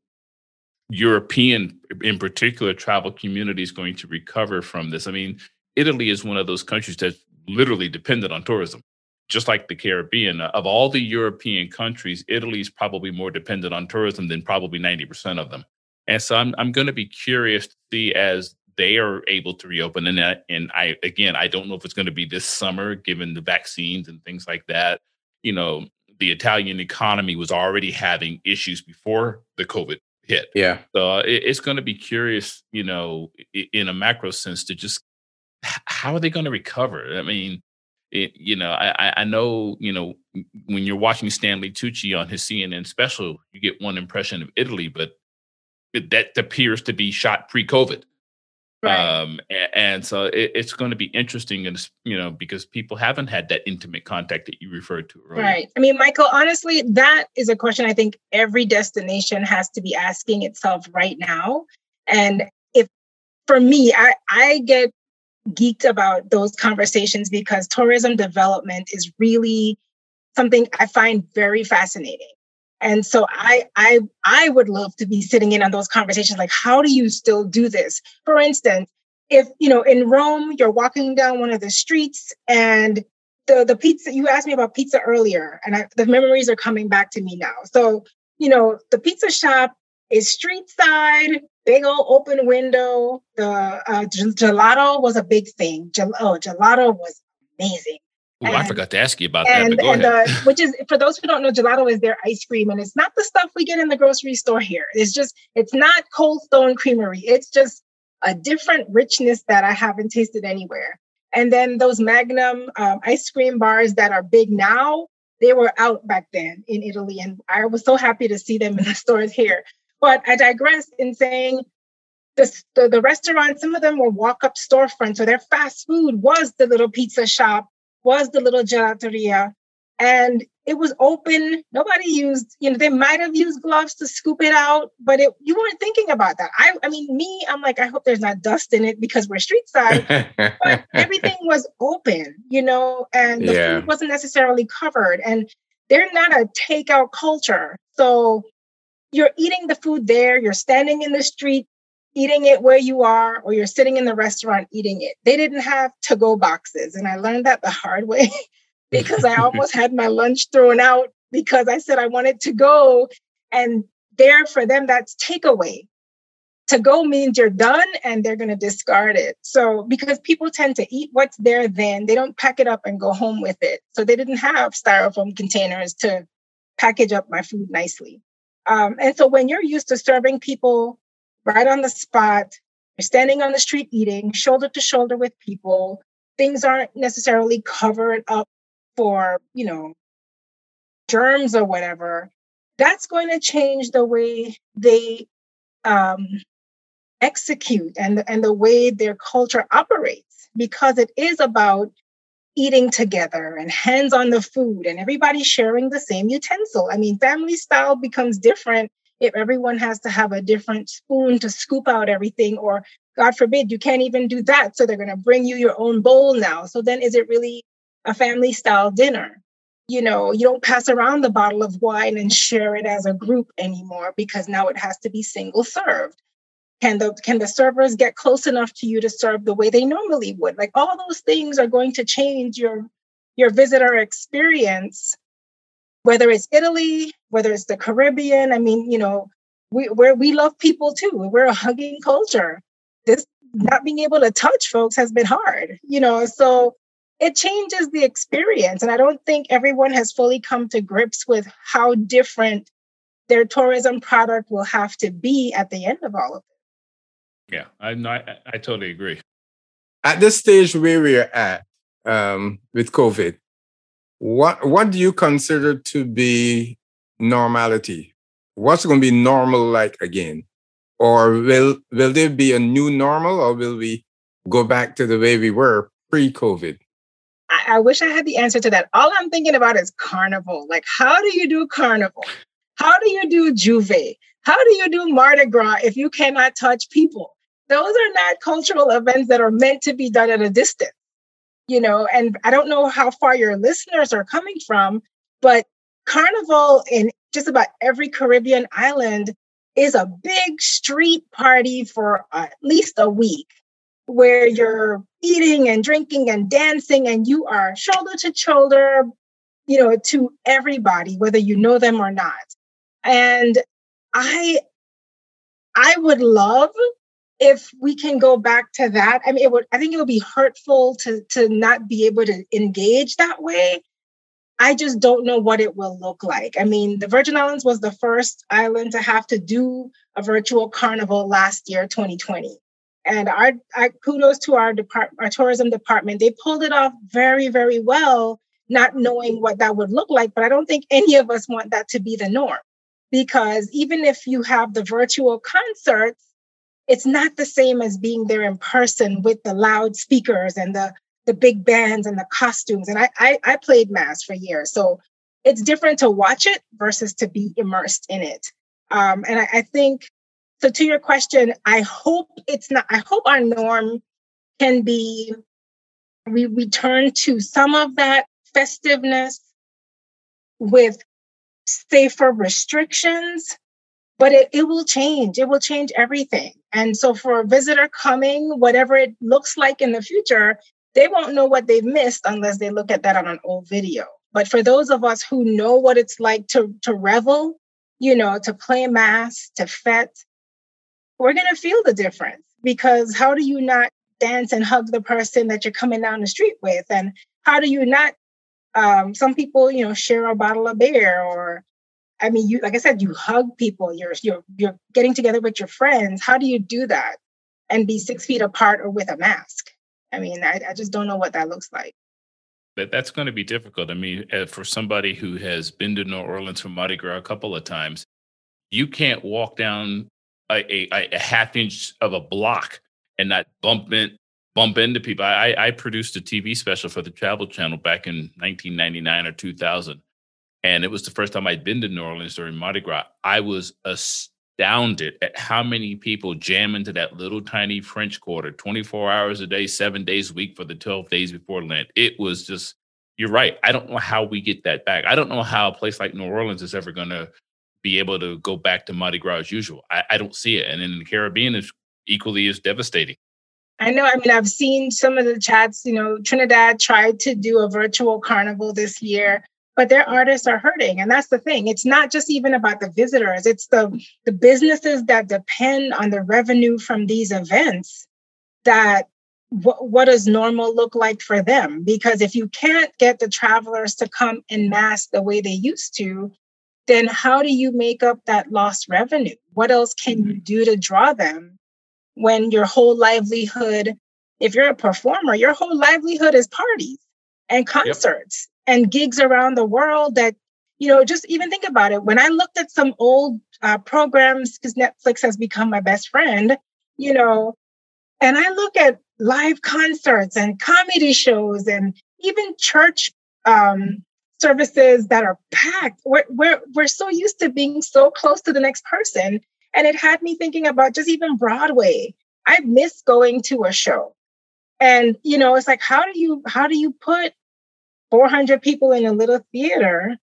European, in particular, travel community is going to recover from this. I mean, Italy is one of those countries that's literally dependent on tourism, just like the Caribbean. Of all the European countries, Italy is probably more dependent on tourism than probably 90% of them. And so I'm, I'm going to be curious to see as they are able to reopen and that and i again i don't know if it's going to be this summer given the vaccines and things like that. You know the italian economy was already having issues before the covid hit. Yeah. So uh, it, it's going to be curious you know in a macro sense to just how are they going to recover? I mean it, you know I, I know you know when you're watching stanley tucci on his cnn special you get one impression of italy but that appears to be shot pre-covid Right. Um, and, and so it, it's going to be interesting, and you know, because people haven't had that intimate contact that you referred to earlier. Right. I mean, Michael, honestly, that is a question I think every destination has to be asking itself right now. And if, for me, I I get geeked about those conversations because tourism development is really something I find very fascinating. And so I I I would love to be sitting in on those conversations like how do you still do this? For instance, if you know in Rome you're walking down one of the streets and the the pizza you asked me about pizza earlier and I, the memories are coming back to me now. So, you know, the pizza shop is street side, big old open window. The uh, gelato was a big thing. Gel- oh, gelato was amazing. Oh, I forgot to ask you about and, that. and uh, which is for those who don't know, gelato is their ice cream, and it's not the stuff we get in the grocery store here. It's just it's not Cold Stone Creamery. It's just a different richness that I haven't tasted anywhere. And then those Magnum um, ice cream bars that are big now, they were out back then in Italy, and I was so happy to see them in the stores here. But I digress in saying the, the, the restaurant, some of them were walk up storefronts, so their fast food was the little pizza shop was the little gelateria. And it was open. Nobody used, you know, they might have used gloves to scoop it out, but it, you weren't thinking about that. I, I mean, me, I'm like, I hope there's not dust in it because we're street side. but everything was open, you know, and the yeah. food wasn't necessarily covered. And they're not a takeout culture. So you're eating the food there, you're standing in the street eating it where you are or you're sitting in the restaurant eating it. They didn't have to go boxes. And I learned that the hard way because I almost had my lunch thrown out because I said I wanted to go. And there for them, that's takeaway. To go means you're done and they're going to discard it. So, because people tend to eat what's there then, they don't pack it up and go home with it. So, they didn't have styrofoam containers to package up my food nicely. Um, and so, when you're used to serving people right on the spot. You're standing on the street eating, shoulder to shoulder with people. Things aren't necessarily covered up for, you know, germs or whatever. That's going to change the way they um, execute and, and the way their culture operates because it is about eating together and hands on the food and everybody sharing the same utensil. I mean, family style becomes different if everyone has to have a different spoon to scoop out everything, or God forbid, you can't even do that. So they're going to bring you your own bowl now. So then is it really a family style dinner? You know, you don't pass around the bottle of wine and share it as a group anymore because now it has to be single served. Can the can the servers get close enough to you to serve the way they normally would? Like all those things are going to change your your visitor experience whether it's Italy, whether it's the Caribbean. I mean, you know, we where we love people too. We're a hugging culture. This not being able to touch folks has been hard, you know. So it changes the experience, and I don't think everyone has fully come to grips with how different their tourism product will have to be at the end of all of it. Yeah, I I, I totally agree. At this stage where we're at um, with COVID, what what do you consider to be normality? What's going to be normal like again? Or will will there be a new normal or will we go back to the way we were pre-COVID? I, I wish I had the answer to that. All I'm thinking about is carnival. Like, how do you do carnival? How do you do J'ouvert? How do you do Mardi Gras if you cannot touch people? Those are not cultural events that are meant to be done at a distance you know, and I don't know how far your listeners are coming from, but Carnival in just about every Caribbean island is a big street party for at least a week where you're eating and drinking and dancing and you are shoulder to shoulder, you know, to everybody, whether you know them or not. And I I would love if we can go back to that, I mean, it would. I think it would be hurtful to to not be able to engage that way. I just don't know what it will look like. I mean, the Virgin Islands was the first island to have to do a virtual carnival last year, 2020. And our, our kudos to our department, our tourism department. They pulled it off very, very well, not knowing what that would look like. But I don't think any of us want that to be the norm, because even if you have the virtual concerts, it's not the same as being there in person with the loud speakers and the the big bands and the costumes. And I, I, I played mas for years, so it's different to watch it versus to be immersed in it. Um, and I, I think so. To your question, I hope it's not. I hope our norm can be we return to some of that festiveness with safer restrictions but it, it will change. It will change everything. And so for a visitor coming, whatever it looks like in the future, they won't know what they've missed unless they look at that on an old video. But for those of us who know what it's like to, to revel, you know, to play mas, to fete, we're going to feel the difference because how do you not dance and hug the person that you're coming down the street with? And how do you not? Um, some people, you know, share a bottle of beer, or I mean, you like I said, you hug people. You're you're you're getting together with your friends. How do you do that and be six feet apart or with a mask? I mean, I, I just don't know what that looks like. That that's going to be difficult. I mean, uh, for somebody who has been to New Orleans for Mardi Gras a couple of times, you can't walk down a, a, a half inch of a block and not bump in, bump into people. I, I produced a TV special for the Travel Channel back in 1999 or 2000. And it was the first time I'd been to New Orleans during Mardi Gras. I was astounded at how many people jam into that little tiny French Quarter 24 hours a day, seven days a week for the 12 days before Lent. It was just, you're right. I don't know how we get that back. I don't know how a place like New Orleans is ever going to be able to go back to Mardi Gras as usual. I, I don't see it. And in the Caribbean, it's equally as devastating. I know. I mean, I've seen some of the chats. You know, Trinidad tried to do a virtual carnival this year, but their artists are hurting, and that's the thing. It's not just even about the visitors; it's the the businesses that depend on the revenue from these events. That what, what does normal look like for them? Because if you can't get the travelers to come in mass the way they used to, then how do you make up that lost revenue? What else can you mm-hmm. do to draw them when your whole livelihood, if you're a performer, your whole livelihood is parties and concerts. And gigs around the world that, you know, just even think about it. When I looked at some old uh, programs, because Netflix has become my best friend, you know, and I look at live concerts and comedy shows and even church um, services that are packed. We're, we're, we're so used to being so close to the next person. And it had me thinking about just even Broadway. I miss going to a show. And, you know, it's like, how do you, how do you put 400 people in a little theater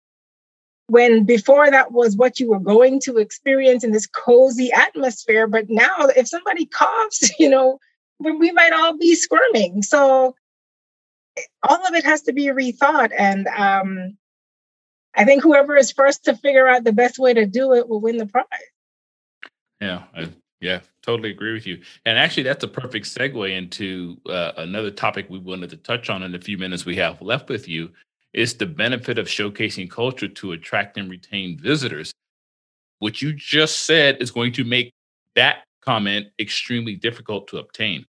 when before that was what you were going to experience in this cozy atmosphere. But now, if somebody coughs, you know, we might all be squirming. So all of it has to be rethought. And um, I think whoever is first to figure out the best way to do it will win the prize. Yeah, I, yeah, totally agree with you. And actually, that's a perfect segue into uh, another topic we wanted to touch on in the few minutes we have left with you. Is the benefit of showcasing culture to attract and retain visitors. What you just said is going to make that comment extremely difficult to obtain.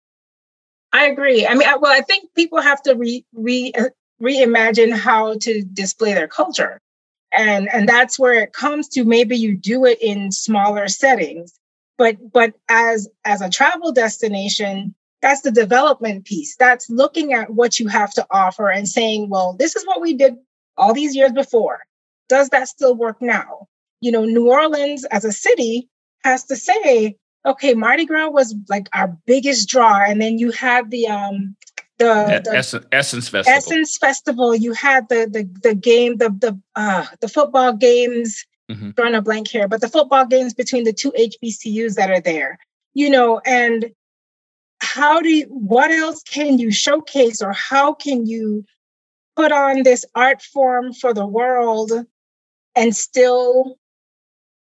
I agree. I mean, well, I think people have to re, re reimagine how to display their culture, and and that's where it comes to. Maybe you do it in smaller settings, but but as as a travel destination, that's the development piece. That's looking at what you have to offer and saying, well, this is what we did all these years before. Does that still work now? You know, New Orleans as a city has to say, okay, Mardi Gras was like our biggest draw, and then you had the um the, the Essence, Essence Festival. Essence Festival. You had the the the game, the the uh the football games. Mm-hmm. Drawing a blank here, but the football games between the two HBCUs that are there, you know, and how do you, what else can you showcase or how can you put on this art form for the world and still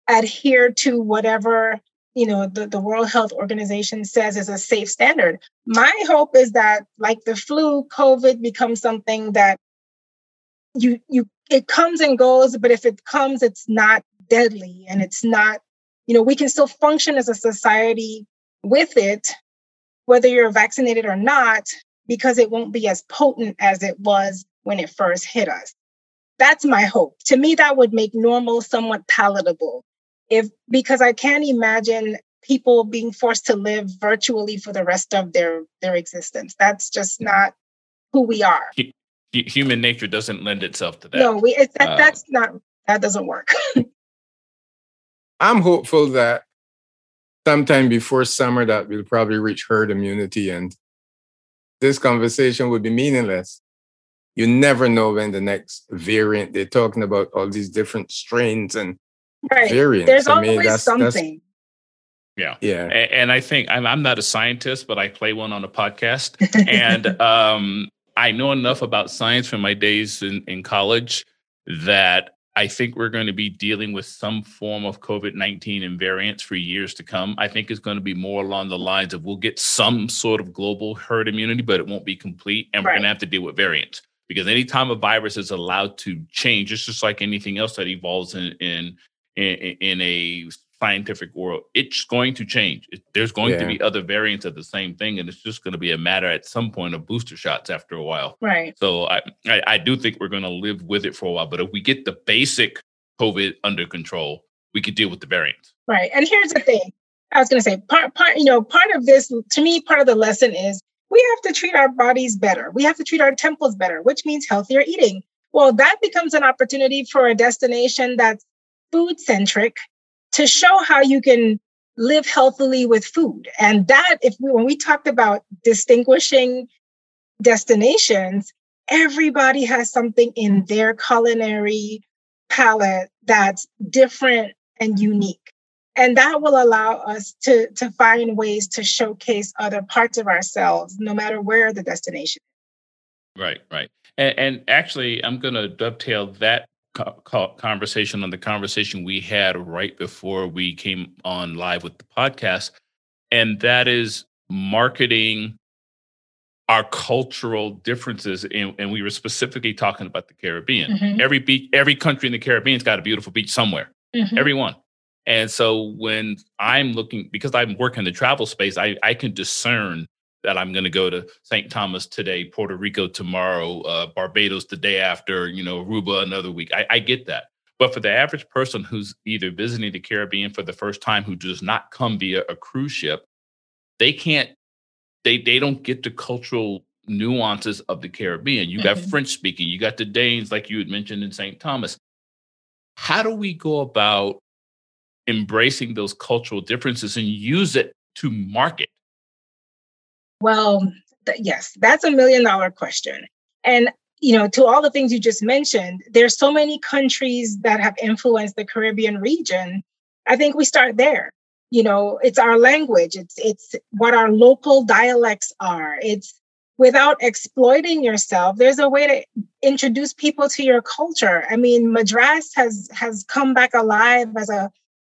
adhere to whatever you know the, the world health organization says is a safe standard my hope is that like the flu covid becomes something that you you it comes and goes but if it comes it's not deadly and it's not you know we can still function as a society with it whether you're vaccinated or not because it won't be as potent as it was when it first hit us that's my hope to me that would make normal somewhat palatable if because I can't imagine people being forced to live virtually for the rest of their their existence. That's just not who we are. Human nature doesn't lend itself to that. No, we it, that, uh, that's not that doesn't work. I'm hopeful that sometime before summer that we'll probably reach herd immunity and this conversation would be meaningless. You never know when the next variant, they're talking about all these different strains and right. variants. There's I mean, always that's, something. That's, yeah. Yeah. And, and, I think I'm, I'm not a scientist, but I play one on a podcast. and um, I know enough about science from my days in, in college that I think we're going to be dealing with some form of COVID 19 and variants for years to come. I think it's going to be more along the lines of we'll get some sort of global herd immunity, but it won't be complete. And we're going to have to deal with variants because anytime a virus is allowed to change, it's just like anything else that evolves in, in, in, in a scientific world, it's going to change. It, there's going yeah. to be other variants of the same thing, and it's just going to be a matter at some point of booster shots after a while. Right. So I, I, I do think we're going to live with it for a while. But if we get the basic COVID under control, we could deal with the variants. Right. And here's the thing. I was going to say part part you know part of this to me part of the lesson is we have to treat our bodies better. We have to treat our temples better, which means healthier eating. Well, that becomes an opportunity for a destination that's food centric to show how you can live healthily with food. And that, if we, when we talked about distinguishing destinations, everybody has something in their culinary palette that's different and unique. And that will allow us to, to find ways to showcase other parts of ourselves, no matter where the destination is. Right, right. And, and actually, I'm going to dovetail that conversation on the conversation we had right before we came on live with the podcast, and that is marketing our cultural differences. And, and we were specifically talking about the Caribbean. Mm-hmm. Every beach, every country in the Caribbean's got a beautiful beach somewhere. Mm-hmm. Everyone. And so when I'm looking, because I'm working in the travel space, I, I can discern that I'm going to go to St. Thomas today, Puerto Rico tomorrow, uh, Barbados the day after, you know, Aruba another week. I, I get that. But for the average person who's either visiting the Caribbean for the first time, who does not come via a cruise ship, they can't, they they don't get the cultural nuances of the Caribbean. You got mm-hmm. French speaking, you got the Danes, like you had mentioned in St. Thomas. How do we go about embracing those cultural differences and use it to market? Well, th- yes, that's a million dollar question. And you know, to all the things you just mentioned, there's so many countries that have influenced the Caribbean region. I think we start there. You know, it's our language, it's it's what our local dialects are. It's without exploiting yourself, there's a way to introduce people to your culture. I mean, Madras has has come back alive as a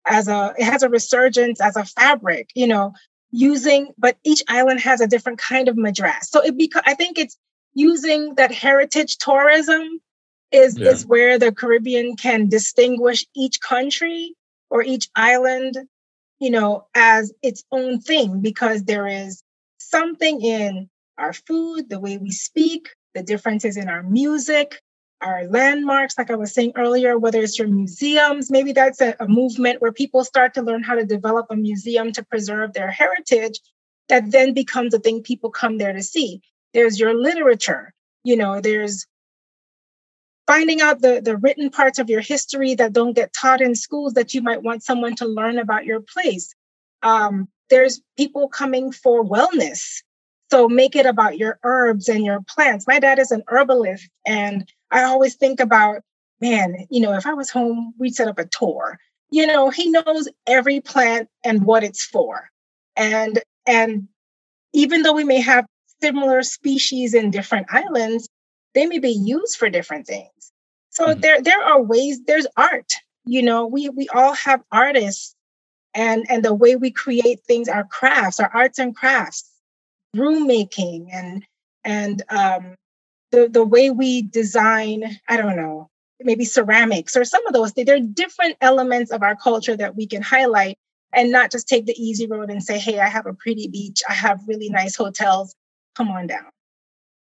as a it has a resurgence as a fabric, you know, using, but each island has a different kind of madras. So it because I think it's using that heritage tourism is yeah. is where the Caribbean can distinguish each country or each island, you know, as its own thing because there is something in our food, the way we speak, the differences in our music, our landmarks, like I was saying earlier, whether it's your museums, maybe that's a, a, movement where people start to learn how to develop a museum to preserve their heritage, that then becomes a thing people come there to see. There's your literature, you know, there's finding out the, the written parts of your history that don't get taught in schools that you might want someone to learn about your place. Um, there's people coming for wellness. So make it about your herbs and your plants. My dad is an herbalist and I always think about, man, you know, if I was home, we'd set up a tour. You know, he knows every plant and what it's for. And and even though we may have similar species in different islands, they may be used for different things. So mm-hmm. there there are ways, there's art. You know, we we all have artists and and the way we create things, our crafts, our arts and crafts, broom making and and um, the the way we design i don't know maybe ceramics or some of those things there are different elements of our culture that we can highlight and not just take the easy road and say hey i have a pretty beach i have really nice hotels come on down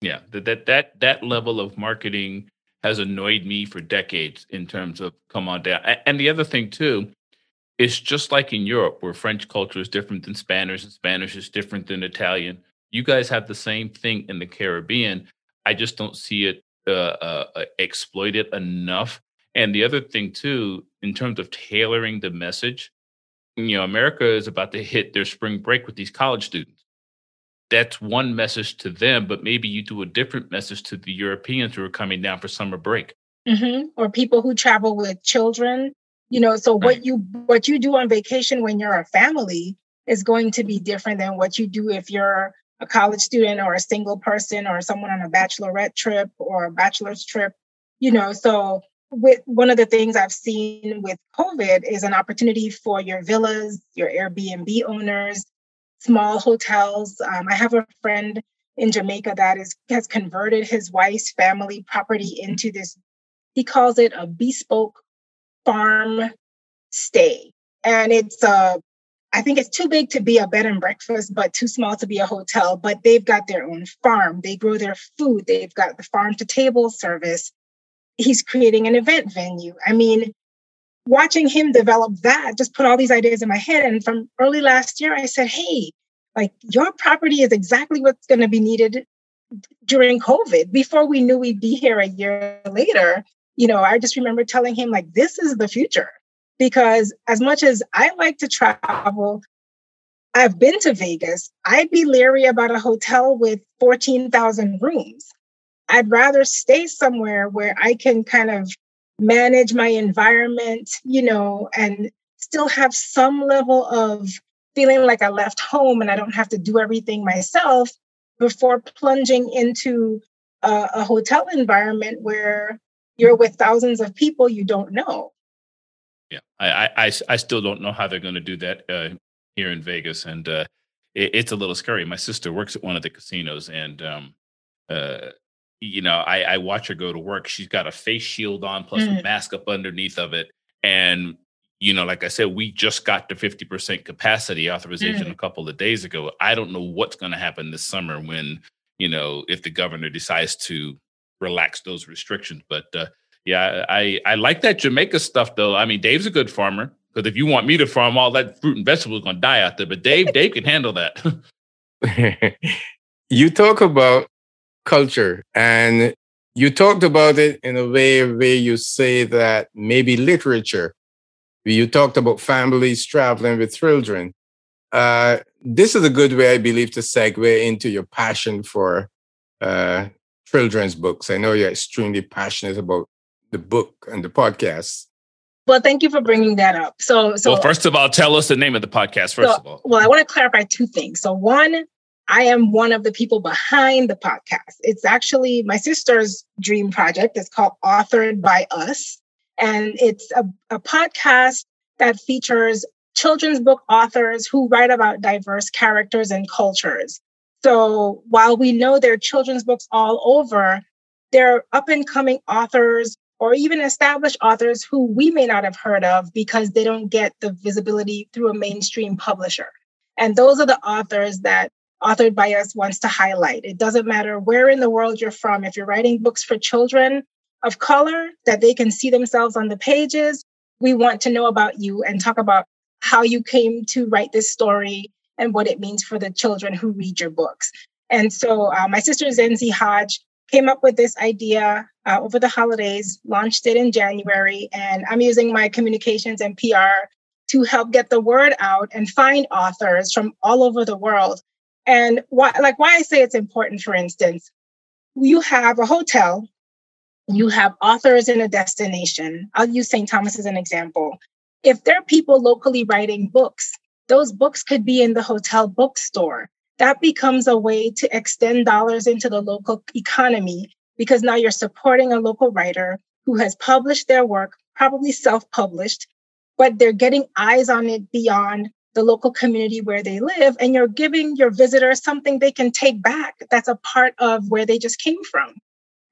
yeah that that that, that level of marketing has annoyed me for decades in terms of come on down and the other thing too it's just like in Europe, where French culture is different than Spanish, and Spanish is different than Italian. You guys have the same thing in the Caribbean. I just don't see it uh, uh, uh, exploited enough. And the other thing too, in terms of tailoring the message, you know, America is about to hit their spring break with these college students. That's one message to them, but maybe you do a different message to the Europeans who are coming down for summer break, mm-hmm. or people who travel with children. You know, so right. what you what you do on vacation when you're a family is going to be different than what you do if you're a college student or a single person or someone on a bachelorette trip or a bachelor's trip, you know, so with one of the things I've seen with COVID is an opportunity for your villas, your Airbnb owners, small hotels. Um, I have a friend in Jamaica that is has converted his wife's family property into this. He calls it a bespoke farm stay, and it's a I think it's too big to be a bed and breakfast, but too small to be a hotel. But they've got their own farm. They grow their food. They've got the farm to table service. He's creating an event venue. I mean, watching him develop that just put all these ideas in my head. And from early last year, I said, hey, like your property is exactly what's going to be needed during COVID. Before we knew we'd be here a year later, you know, I just remember telling him, like, this is the future because as much as I like to travel, I've been to Vegas. I'd be leery about a hotel with 14,000 rooms. I'd rather stay somewhere where I can kind of manage my environment, you know, and still have some level of feeling like I left home and I don't have to do everything myself before plunging into a, a hotel environment where you're with thousands of people you don't know. Yeah, I, I, I still don't know how they're going to do that uh, here in Vegas, and uh, it, it's a little scary. My sister works at one of the casinos, and um, uh, you know, I, I, watch her go to work. She's got a face shield on plus mm. a mask up underneath of it, and you know, like I said, we just got the fifty percent capacity authorization mm. a couple of days ago. I don't know what's going to happen this summer when you know if the governor decides to relax those restrictions, but uh, yeah, I I like that Jamaica stuff though. I mean, Dave's a good farmer because if you want me to farm, all that fruit and vegetables going to die out there. But Dave, Dave can handle that. you talk about culture, and you talked about it in a way where you say that maybe literature. You talked about families traveling with children. Uh, this is a good way, I believe, to segue into your passion for uh, children's books. I know you're extremely passionate about the book and the podcast. Well, thank you for bringing that up. So, so well, first of all, tell us the name of the podcast. First so, of all, well, I want to clarify two things. So, one, I am one of the people behind the podcast. It's actually my sister's dream project. It's called Authored by Us, and it's a, a podcast that features children's book authors who write about diverse characters and cultures. So, while we know there are children's books all over, there are up and coming authors or even established authors who we may not have heard of because they don't get the visibility through a mainstream publisher. And those are the authors that Authored by Us wants to highlight. It doesn't matter where in the world you're from, if you're writing books for children of color that they can see themselves on the pages, we want to know about you and talk about how you came to write this story and what it means for the children who read your books. And so uh, my sister Zenzi Hodge came up with this idea uh, over the holidays, launched it in January, and I'm using my communications and PR to help get the word out and find authors from all over the world. And why, like why I say it's important, for instance, you have a hotel, you have authors in a destination. I'll use St. Thomas as an example. If there are people locally writing books, those books could be in the hotel bookstore that becomes a way to extend dollars into the local economy because now you're supporting a local writer who has published their work, probably self published, but they're getting eyes on it beyond the local community where they live. And you're giving your visitors something they can take back that's a part of where they just came from,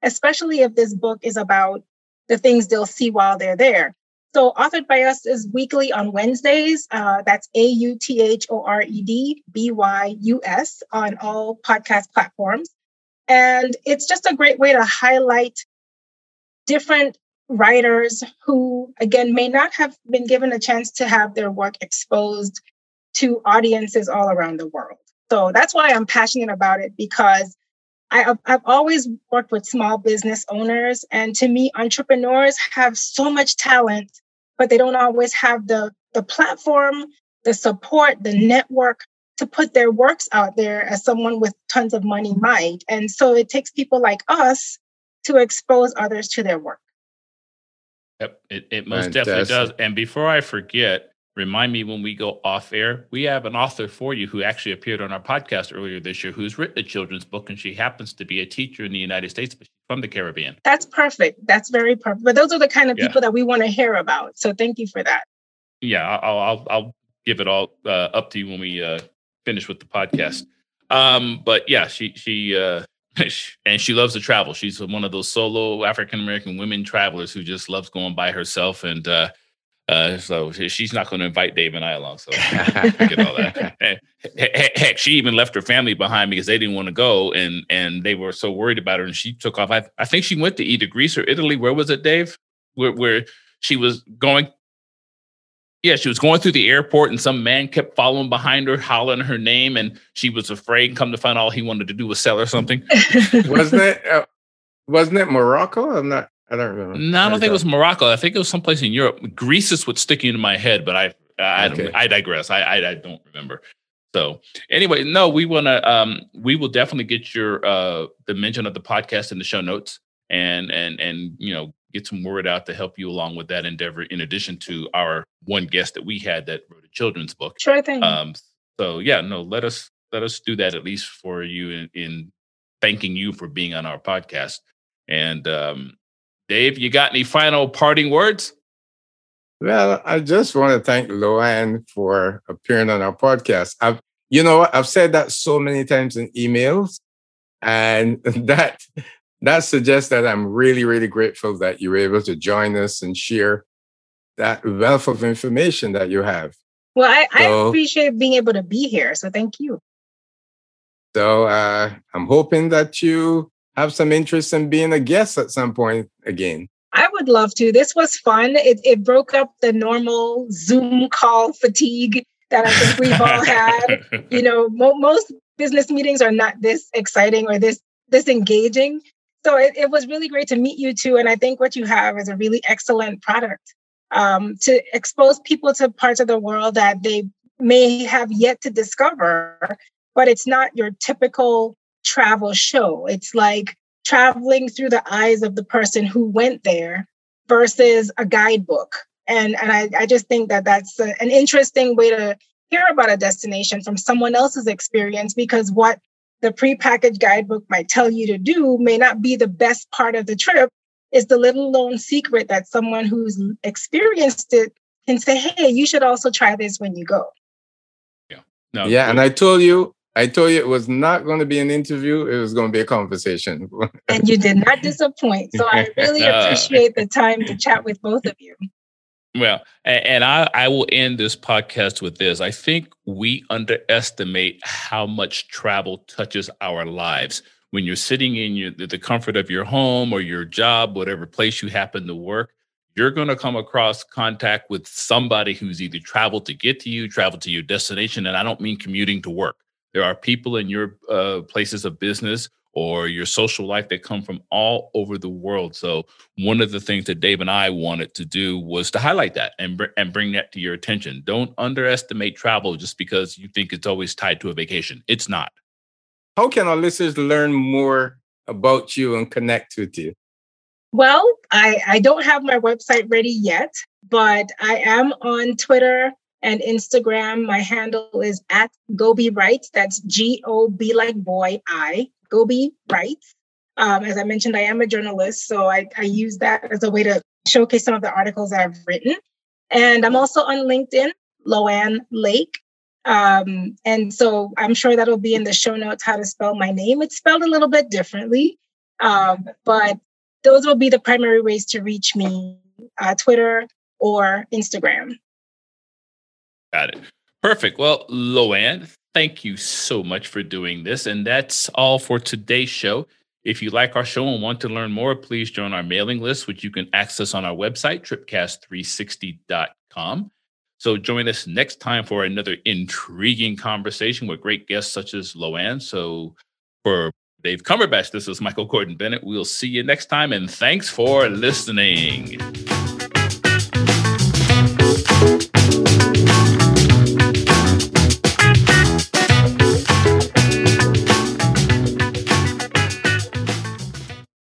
especially if this book is about the things they'll see while they're there. So, authored by us is weekly on Wednesdays. Uh, that's A U T H O R E D B Y U S on all podcast platforms. And it's just a great way to highlight different writers who, again, may not have been given a chance to have their work exposed to audiences all around the world. So, that's why I'm passionate about it because I, have always worked with small business owners. And to me, entrepreneurs have so much talent but they don't always have the, the platform, the support, the network to put their works out there as someone with tons of money might. And so it takes people like us to expose others to their work. Yep, it, it most Fantastic. definitely does. And before I forget, remind me when we go off air, we have an author for you who actually appeared on our podcast earlier this year who's written a children's book, and she happens to be a teacher in the United States, but she's from the Caribbean. That's perfect. That's very perfect. But those are the kind of yeah. people that we want to hear about. So thank you for that. Yeah, I'll I'll, I'll give it all uh, up to you when we uh, finish with the podcast. Um, but yeah, she she uh, and she loves to travel. She's one of those solo African American women travelers who just loves going by herself and. Uh, uh, so she's not going to invite Dave and I along. So forget all that. Heck, heck, she even left her family behind because they didn't want to go, and and they were so worried about her, and she took off. I, I think she went to either Greece or Italy. Where was it, Dave? Where where she was going? Yeah, she was going through the airport, and some man kept following behind her, hollering her name, and she was afraid. Come to find all he wanted to do was sell her something. wasn't it? Uh, wasn't it Morocco? I'm not. I don't remember. No, I don't think it was Morocco. I think it was someplace in Europe. Greece is what's sticking in my head, but I I, okay. I digress. I, I, I don't remember. So anyway, no, we want to um we will definitely get your uh the mention of the podcast in the show notes and and and you know get some word out to help you along with that endeavor in addition to our one guest that we had that wrote a children's book. Sure thing. Um so yeah, no, let us let us do that at least for you in, in thanking you for being on our podcast. And um Dave, you got any final parting words? Well, I just want to thank Loanne for appearing on our podcast. I've, you know, what, I've said that so many times in emails, and that that suggests that I'm really, really grateful that you were able to join us and share that wealth of information that you have. Well, I, so, I appreciate being able to be here. So thank you. So uh, I'm hoping that you have some interest in being a guest at some point again. I would love to. This was fun. It, it broke up the normal Zoom call fatigue that I think we've all had. You know, mo- most business meetings are not this exciting or this this engaging. So it, it was really great to meet you too. And I think what you have is a really excellent product um, to expose people to parts of the world that they may have yet to discover, but it's not your typical travel show. It's like traveling through the eyes of the person who went there versus a guidebook. And, and I, I just think that that's a, an interesting way to hear about a destination from someone else's experience because what the prepackaged guidebook might tell you to do may not be the best part of the trip. Is the little known secret that someone who's experienced it can say, hey, you should also try this when you go. Yeah. No, yeah. And I told you I told you it was not going to be an interview. It was going to be a conversation. and you did not disappoint. So I really uh, appreciate the time to chat with both of you. Well, and I, I will end this podcast with this. I think we underestimate how much travel touches our lives. When you're sitting in your, the comfort of your home or your job, whatever place you happen to work, you're going to come across contact with somebody who's either traveled to get to you, traveled to your destination. And I don't mean commuting to work. There are people in your uh, places of business or your social life that come from all over the world. So one of the things that Dave and I wanted to do was to highlight that and br- and bring that to your attention. Don't underestimate travel just because you think it's always tied to a vacation. It's not. How can our listeners learn more about you and connect with you? Well, I, I don't have my website ready yet, but I am on Twitter and Instagram. My handle is at Gobi Writes. That's G O B like boy I Gobi Writes. Um, as I mentioned, I am a journalist, so I, I use that as a way to showcase some of the articles I've written. And I'm also on LinkedIn, Loanne Lake. Um, and so I'm sure that'll be in the show notes how to spell my name. It's spelled a little bit differently, um, but those will be the primary ways to reach me uh, Twitter or Instagram. Got it. Perfect. Well, Loanne, thank you so much for doing this. And that's all for today's show. If you like our show and want to learn more, please join our mailing list, which you can access on our website, tripcast360.com. So join us next time for another intriguing conversation with great guests such as Loanne. So for Dave Cumberbatch, this is Michael Gordon Bennett. We'll see you next time, and thanks for listening.